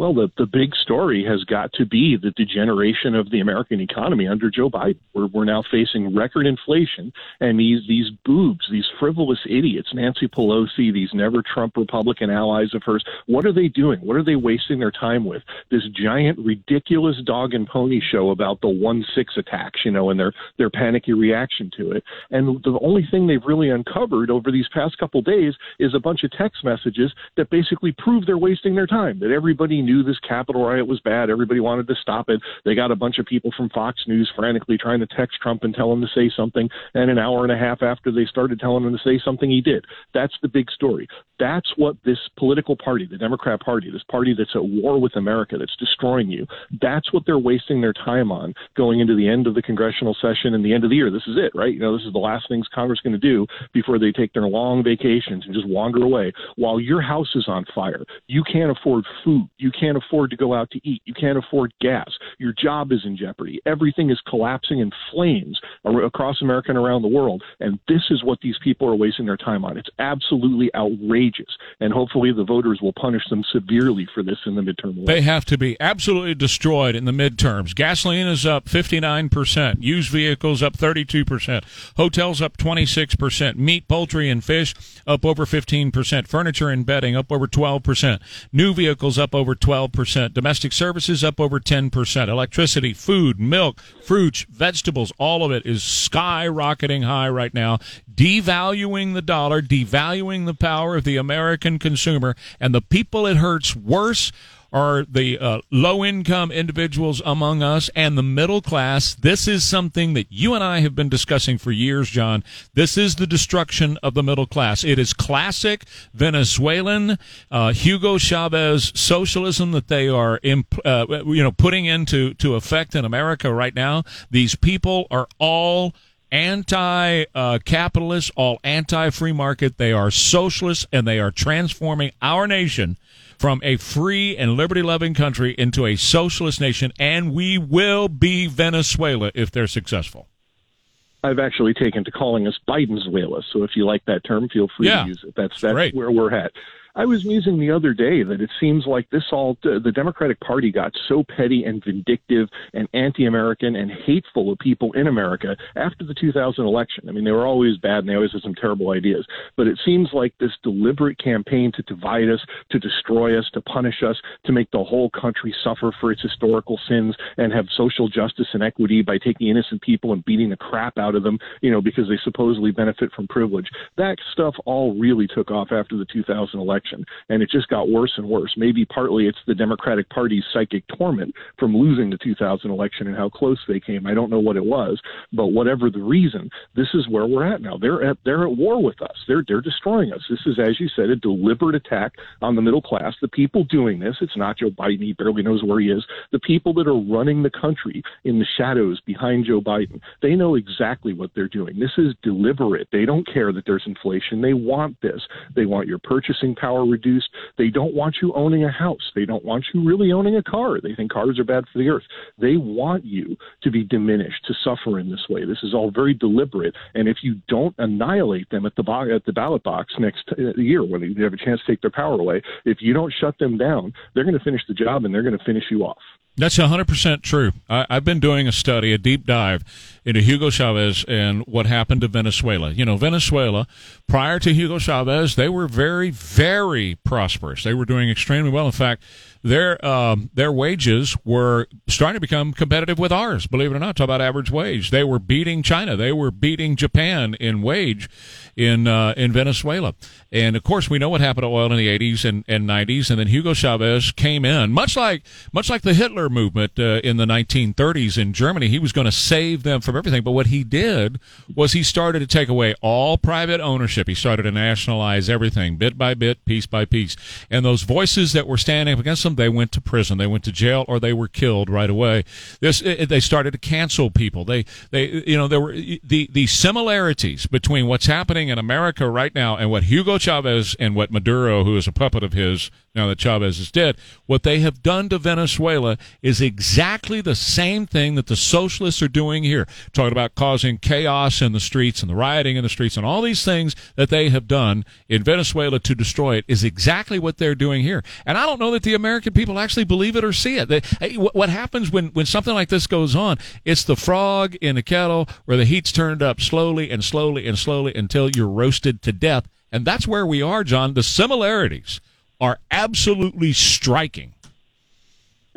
Well, the, the big story has got to be the degeneration of the American economy under Joe Biden. We're, we're now facing record inflation, and these these boobs, these frivolous idiots, Nancy Pelosi, these never Trump Republican allies of hers, what are they doing? What are they wasting their time with? This giant, ridiculous dog and pony show about the one six attacks, you know, and their their panicky reaction to it. And the only thing they've really uncovered over these past couple days is a bunch of text messages that basically prove they're wasting their time. That everybody knew this Capitol riot was bad. Everybody wanted to stop it. They got a bunch of people from Fox News frantically trying to text Trump and tell him to say something. And an hour and a half after they started telling him to say something, he did. That's the big story. That's what this political party, the Democrat Party, this party that's at war with America, that's destroying you, that's what they're wasting their time on going into the end of the congressional session and the end of the year. This is it, right? You know, this is the last things Congress is going to do before they take their long vacations and just wander away while your house is on fire. You can't afford food. You can't afford to go out to eat. You can't afford gas. Your job is in jeopardy. Everything is collapsing in flames across America and around the world. And this is what these people are wasting their time on. It's absolutely outrageous. And hopefully the voters will punish them severely for this in the midterm election. They have to be absolutely destroyed in the midterms. Gasoline is up 59%, used vehicles up 32%, hotels up 26%, meat, poultry, and fish up over 15%, furniture and bedding up over 12%, new vehicles up over 12%, domestic services up over 10%, electricity, food, milk, fruits, vegetables, all of it is skyrocketing high right now, devaluing the dollar, devaluing the power of the American consumer, and the people it hurts worse are the uh, low income individuals among us and the middle class. This is something that you and I have been discussing for years, John. This is the destruction of the middle class. It is classic Venezuelan, uh, Hugo Chavez socialism that they are, imp- uh, you know, putting into to effect in America right now. These people are all anti uh, capitalist, all anti free market. They are socialists and they are transforming our nation from a free and liberty loving country into a socialist nation, and we will be Venezuela if they're successful. I've actually taken to calling us Bidenzuela. So if you like that term, feel free Yeah. to use it. That's that's Great. where we're at. I was musing the other day that it seems like this all uh, the Democratic Party got so petty and vindictive and anti-American and hateful of people in America after the 2000 election. I mean, they were always bad and they always had some terrible ideas, but it seems like this deliberate campaign to divide us, to destroy us, to punish us, to make the whole country suffer for its historical sins and have social justice and equity by taking innocent people and beating the crap out of them, you know, because they supposedly benefit from privilege. That stuff all really took off after the 2000 election, and it just got worse and worse. Maybe partly it's the Democratic Party's psychic torment from losing the 2000 election and how close they came. I don't know what it was, but whatever the reason, this is where we're at now. They're at they're at war with us. They're they're destroying us. This is, as you said, a deliberate attack on the middle class. The people doing this, it's not Joe Biden. He barely knows where he is. The people that are running the country in the shadows behind Joe Biden, they know exactly what they're doing. This is deliberate. They don't care that there's inflation. They want this. They want your purchasing power reduced. They don't want you owning a house. They don't want you really owning a car. They think cars are bad for the earth. They want you to be diminished, to suffer in this way. This is all very deliberate. And if you don't annihilate them at the bo- at the ballot box next uh, year, when they have a chance to take their power away, if you don't shut them down, they're going to finish the job and they're going to finish you off. That's 100% true. I, I've been doing a study, a deep dive into Hugo Chavez and what happened to Venezuela. You know, Venezuela, prior to Hugo Chavez, they were very, very prosperous. They were doing extremely well. In fact, their um, their wages were starting to become competitive with ours. Believe it or not, talk about average wage. They were beating China. They were beating Japan in wage in uh, in Venezuela. And of course, we know what happened to oil in the 80s and, and 90s. And then Hugo Chavez came in, much like much like the Hitler movement uh, in the 1930s in Germany. He was going to save them from everything. But what he did was he started to take away all private ownership. He started to nationalize everything, bit by bit, piece by piece. And those voices that were standing up against them, they went to prison, they went to jail, or they were killed right away. This it, they started to cancel people. They they you know there were the the similarities between what's happening in America right now and what Hugo Chavez and what Maduro, who is a puppet of his now that Chavez is dead, what they have done to Venezuela is exactly the same thing that the socialists are doing here. Talking about causing chaos in the streets and the rioting in the streets and all these things that they have done in Venezuela to destroy it is exactly what they're doing here. And I don't know that the American people actually believe it or see it. They, hey, what what happens when, when something like this goes on? It's the frog in the kettle where the heat's turned up slowly and slowly and slowly until you're roasted to death. And that's where we are, John. The similarities are absolutely striking.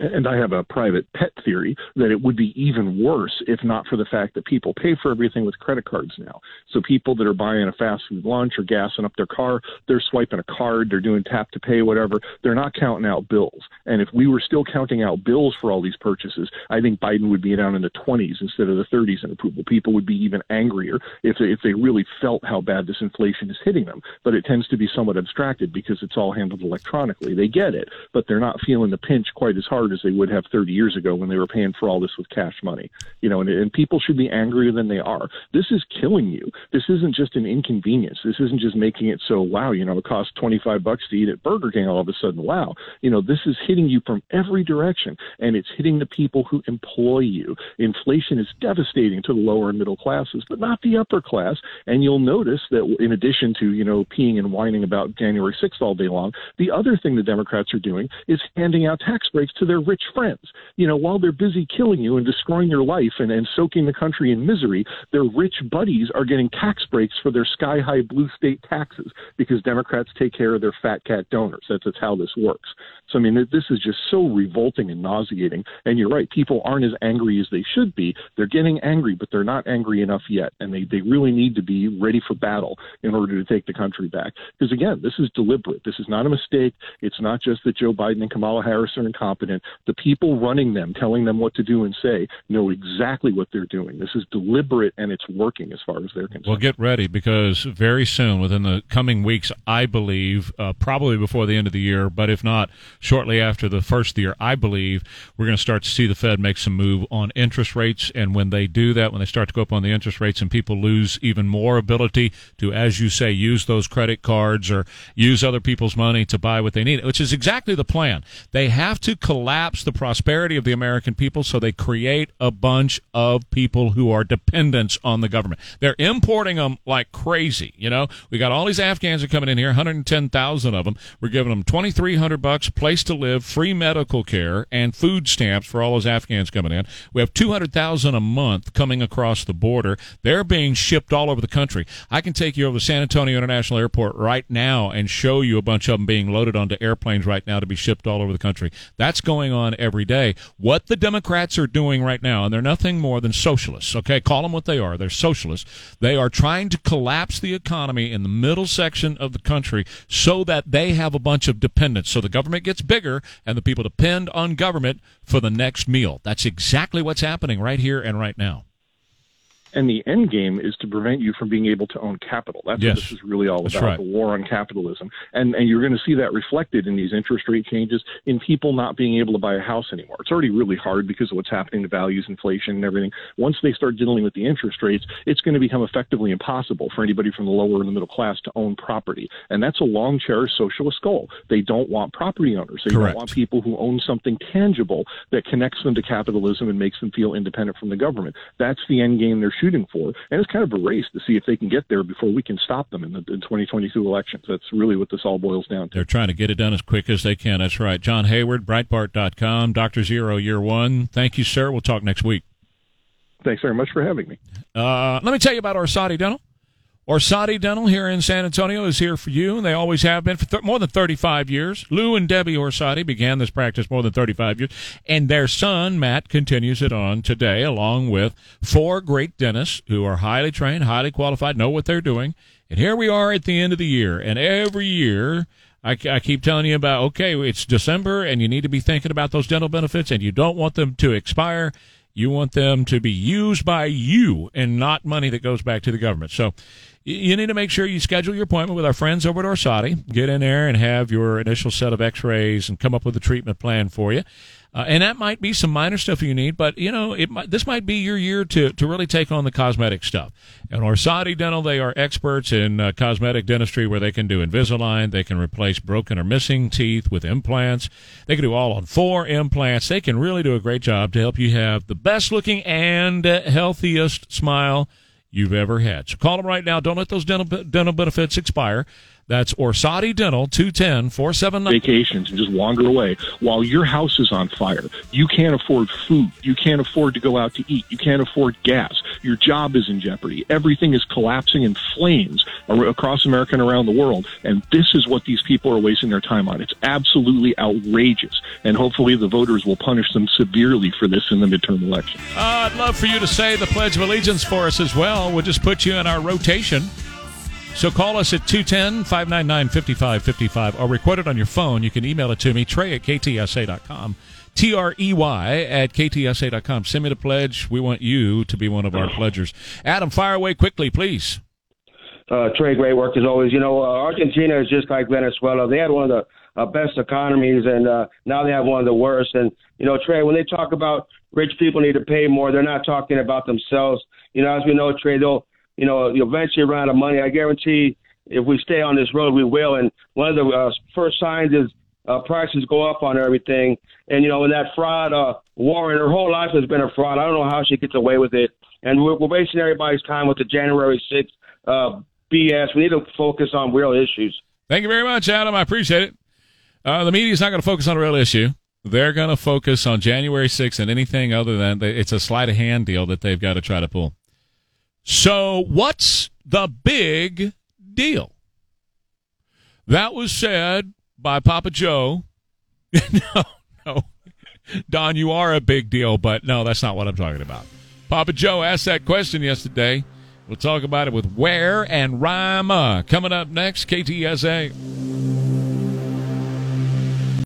And I have a private pet theory that it would be even worse if not for the fact that people pay for everything with credit cards now. So people that are buying a fast food lunch or gassing up their car, they're swiping a card, they're doing tap to pay, whatever. They're not counting out bills. And if we were still counting out bills for all these purchases, I think Biden would be down in the 20s instead of the 30s in approval. People would be even angrier if they, if they really felt how bad this inflation is hitting them. But it tends to be somewhat abstracted because it's all handled electronically. They get it, but they're not feeling the pinch quite as hard as they would have 30 years ago when they were paying for all this with cash money. You know, and, and people should be angrier than they are. This is killing you. This isn't just an inconvenience. This isn't just making it so wow. You know, it costs 25 bucks to eat at Burger King all of a sudden. Wow. You know, this is hitting you from every direction, and it's hitting the people who employ you. Inflation is devastating to the lower and middle classes, but not the upper class. And you'll notice that in addition to you know peeing and whining about January 6th all day long, the other thing the Democrats are doing is handing out tax breaks to their rich friends. You know, while they're busy killing you and destroying your life and, and soaking the country in misery, their rich buddies are getting tax breaks for their sky high blue state taxes because Democrats take care of their fat cat donors. That's, that's how this works. So, I mean, this is just so revolting and nauseating. And you're right, people aren't as angry as they should be. They're getting angry, but they're not angry enough yet. And they, they really need to be ready for battle in order to take the country back. Because, again, this is deliberate. This is not a mistake. It's not just that Joe Biden and Kamala Harris are incompetent. The people running them, telling them what to do and say, know exactly what they're doing. This is deliberate and it's working as far as they're concerned. Well, get ready because very soon, within the coming weeks, I believe, uh, probably before the end of the year, but if not, shortly after the first year, I believe we're going to start to see the Fed make some move on interest rates. And when they do that, when they start to go up on the interest rates and people lose even more ability to, as you say, use those credit cards or use other people's money to buy what they need, which is exactly the plan. They have to collapse the prosperity of the American people so they create a bunch of people who are dependents on the government. They're importing them like crazy. You know, we got all these Afghans are coming in here, 110,000 of them. We're giving them 2,300 bucks, place to live, free medical care, and food stamps for all those Afghans coming in. We have 200,000 a month coming across the border. They're being shipped all over the country. I can take you over to San Antonio International Airport right now and show you a bunch of them being loaded onto airplanes right now to be shipped all over the country. That's going on every day. What the Democrats are doing right now, and they're nothing more than socialists, okay? Call them what they are. They're socialists. They are trying to collapse the economy in the middle section of the country so that they have a bunch of dependents. So the government gets bigger and the people depend on government for the next meal. That's exactly what's happening right here and right now. And the end game is to prevent you from being able to own capital. That's Yes. what this is really all That's about, right. the war on capitalism. And and you're going to see that reflected in these interest rate changes, in people not being able to buy a house anymore. It's already really hard because of what's happening to values, inflation, and everything. Once they start dealing with the interest rates, it's going to become effectively impossible for anybody from the lower and the middle class to own property. And that's a long cherished socialist goal. They don't want property owners. They Correct. don't want people who own something tangible that connects them to capitalism and makes them feel independent from the government. That's the end game they're shooting for. And it's kind of a race to see if they can get there before we can stop them in the in 2022 elections. That's really what this all boils down to. They're trying to get it done as quick as they can. That's right. John Hayward, Breitbart.com, Dr. Zero, Year One. Thank you, sir. We'll talk next week. Thanks very much for having me. Uh, let me tell you about Orsatti Dental. Orsatti Dental here in San Antonio is here for you, and they always have been for th- more than 35 years. Lou and Debbie Orsatti began this practice more than 35 years, and their son, Matt, continues it on today, along with four great dentists who are highly trained, highly qualified, know what they're doing. And here we are at the end of the year, and every year I, I keep telling you about, okay, it's December, and you need to be thinking about those dental benefits, and you don't want them to expire. You want them to be used by you and not money that goes back to the government. So you need to make sure you schedule your appointment with our friends over at Orsatti. Get in there and have your initial set of x-rays and come up with a treatment plan for you. Uh, and that might be some minor stuff you need, but you know, it might, this might be your year to, to really take on the cosmetic stuff. And Orsatti Dental, they are experts in uh, cosmetic dentistry where they can do Invisalign, they can replace broken or missing teeth with implants. They can do all on four implants. They can really do a great job to help you have the best looking and uh, healthiest smile you've ever had. So call them right now. Don't let those dental, dental benefits expire. That's Orsatti Dental, 210 479. Vacations and just wander away while your house is on fire. You can't afford food. You can't afford to go out to eat. You can't afford gas. Your job is in jeopardy. Everything is collapsing in flames across America and around the world. And this is what these people are wasting their time on. It's absolutely outrageous. And hopefully the voters will punish them severely for this in the midterm election. Uh, I'd love for you to say the Pledge of Allegiance for us as well. We'll just put you in our rotation. So call us at 210 599 5555 or record it on your phone. You can email it to me, trey at ktsa.com. T R E Y at ktsa.com. Send me the pledge. We want you to be one of our pledgers. Adam, fire away quickly, please. Uh, Trey, great work as always. You know, uh, Argentina is just like Venezuela. They had one of the uh, best economies, and uh, now they have one of the worst. And you know, Trey, when they talk about rich people need to pay more, they're not talking about themselves. You know, as we know, Trey, they'll you know eventually run out of money. I guarantee if we stay on this road, we will. And one of the uh, first signs is uh, prices go up on everything. And you know, when that fraud, uh, Warren, her whole life has been a fraud. I don't know how she gets away with it. And we're, we're wasting everybody's time with the January 6th uh, BS. We need to focus on real issues. Thank you very much, Adam. I appreciate it. Uh, the media's not going to focus on a real issue. They're going to focus on January 6th and anything other than it's a sleight of hand deal that they've got to try to pull. So, what's the big deal? That was said by Papa Joe. no, no. Don, you are a big deal, but no, that's not what I'm talking about. Papa Joe asked that question yesterday. We'll talk about it with Ware and Rima coming up next. KTSA.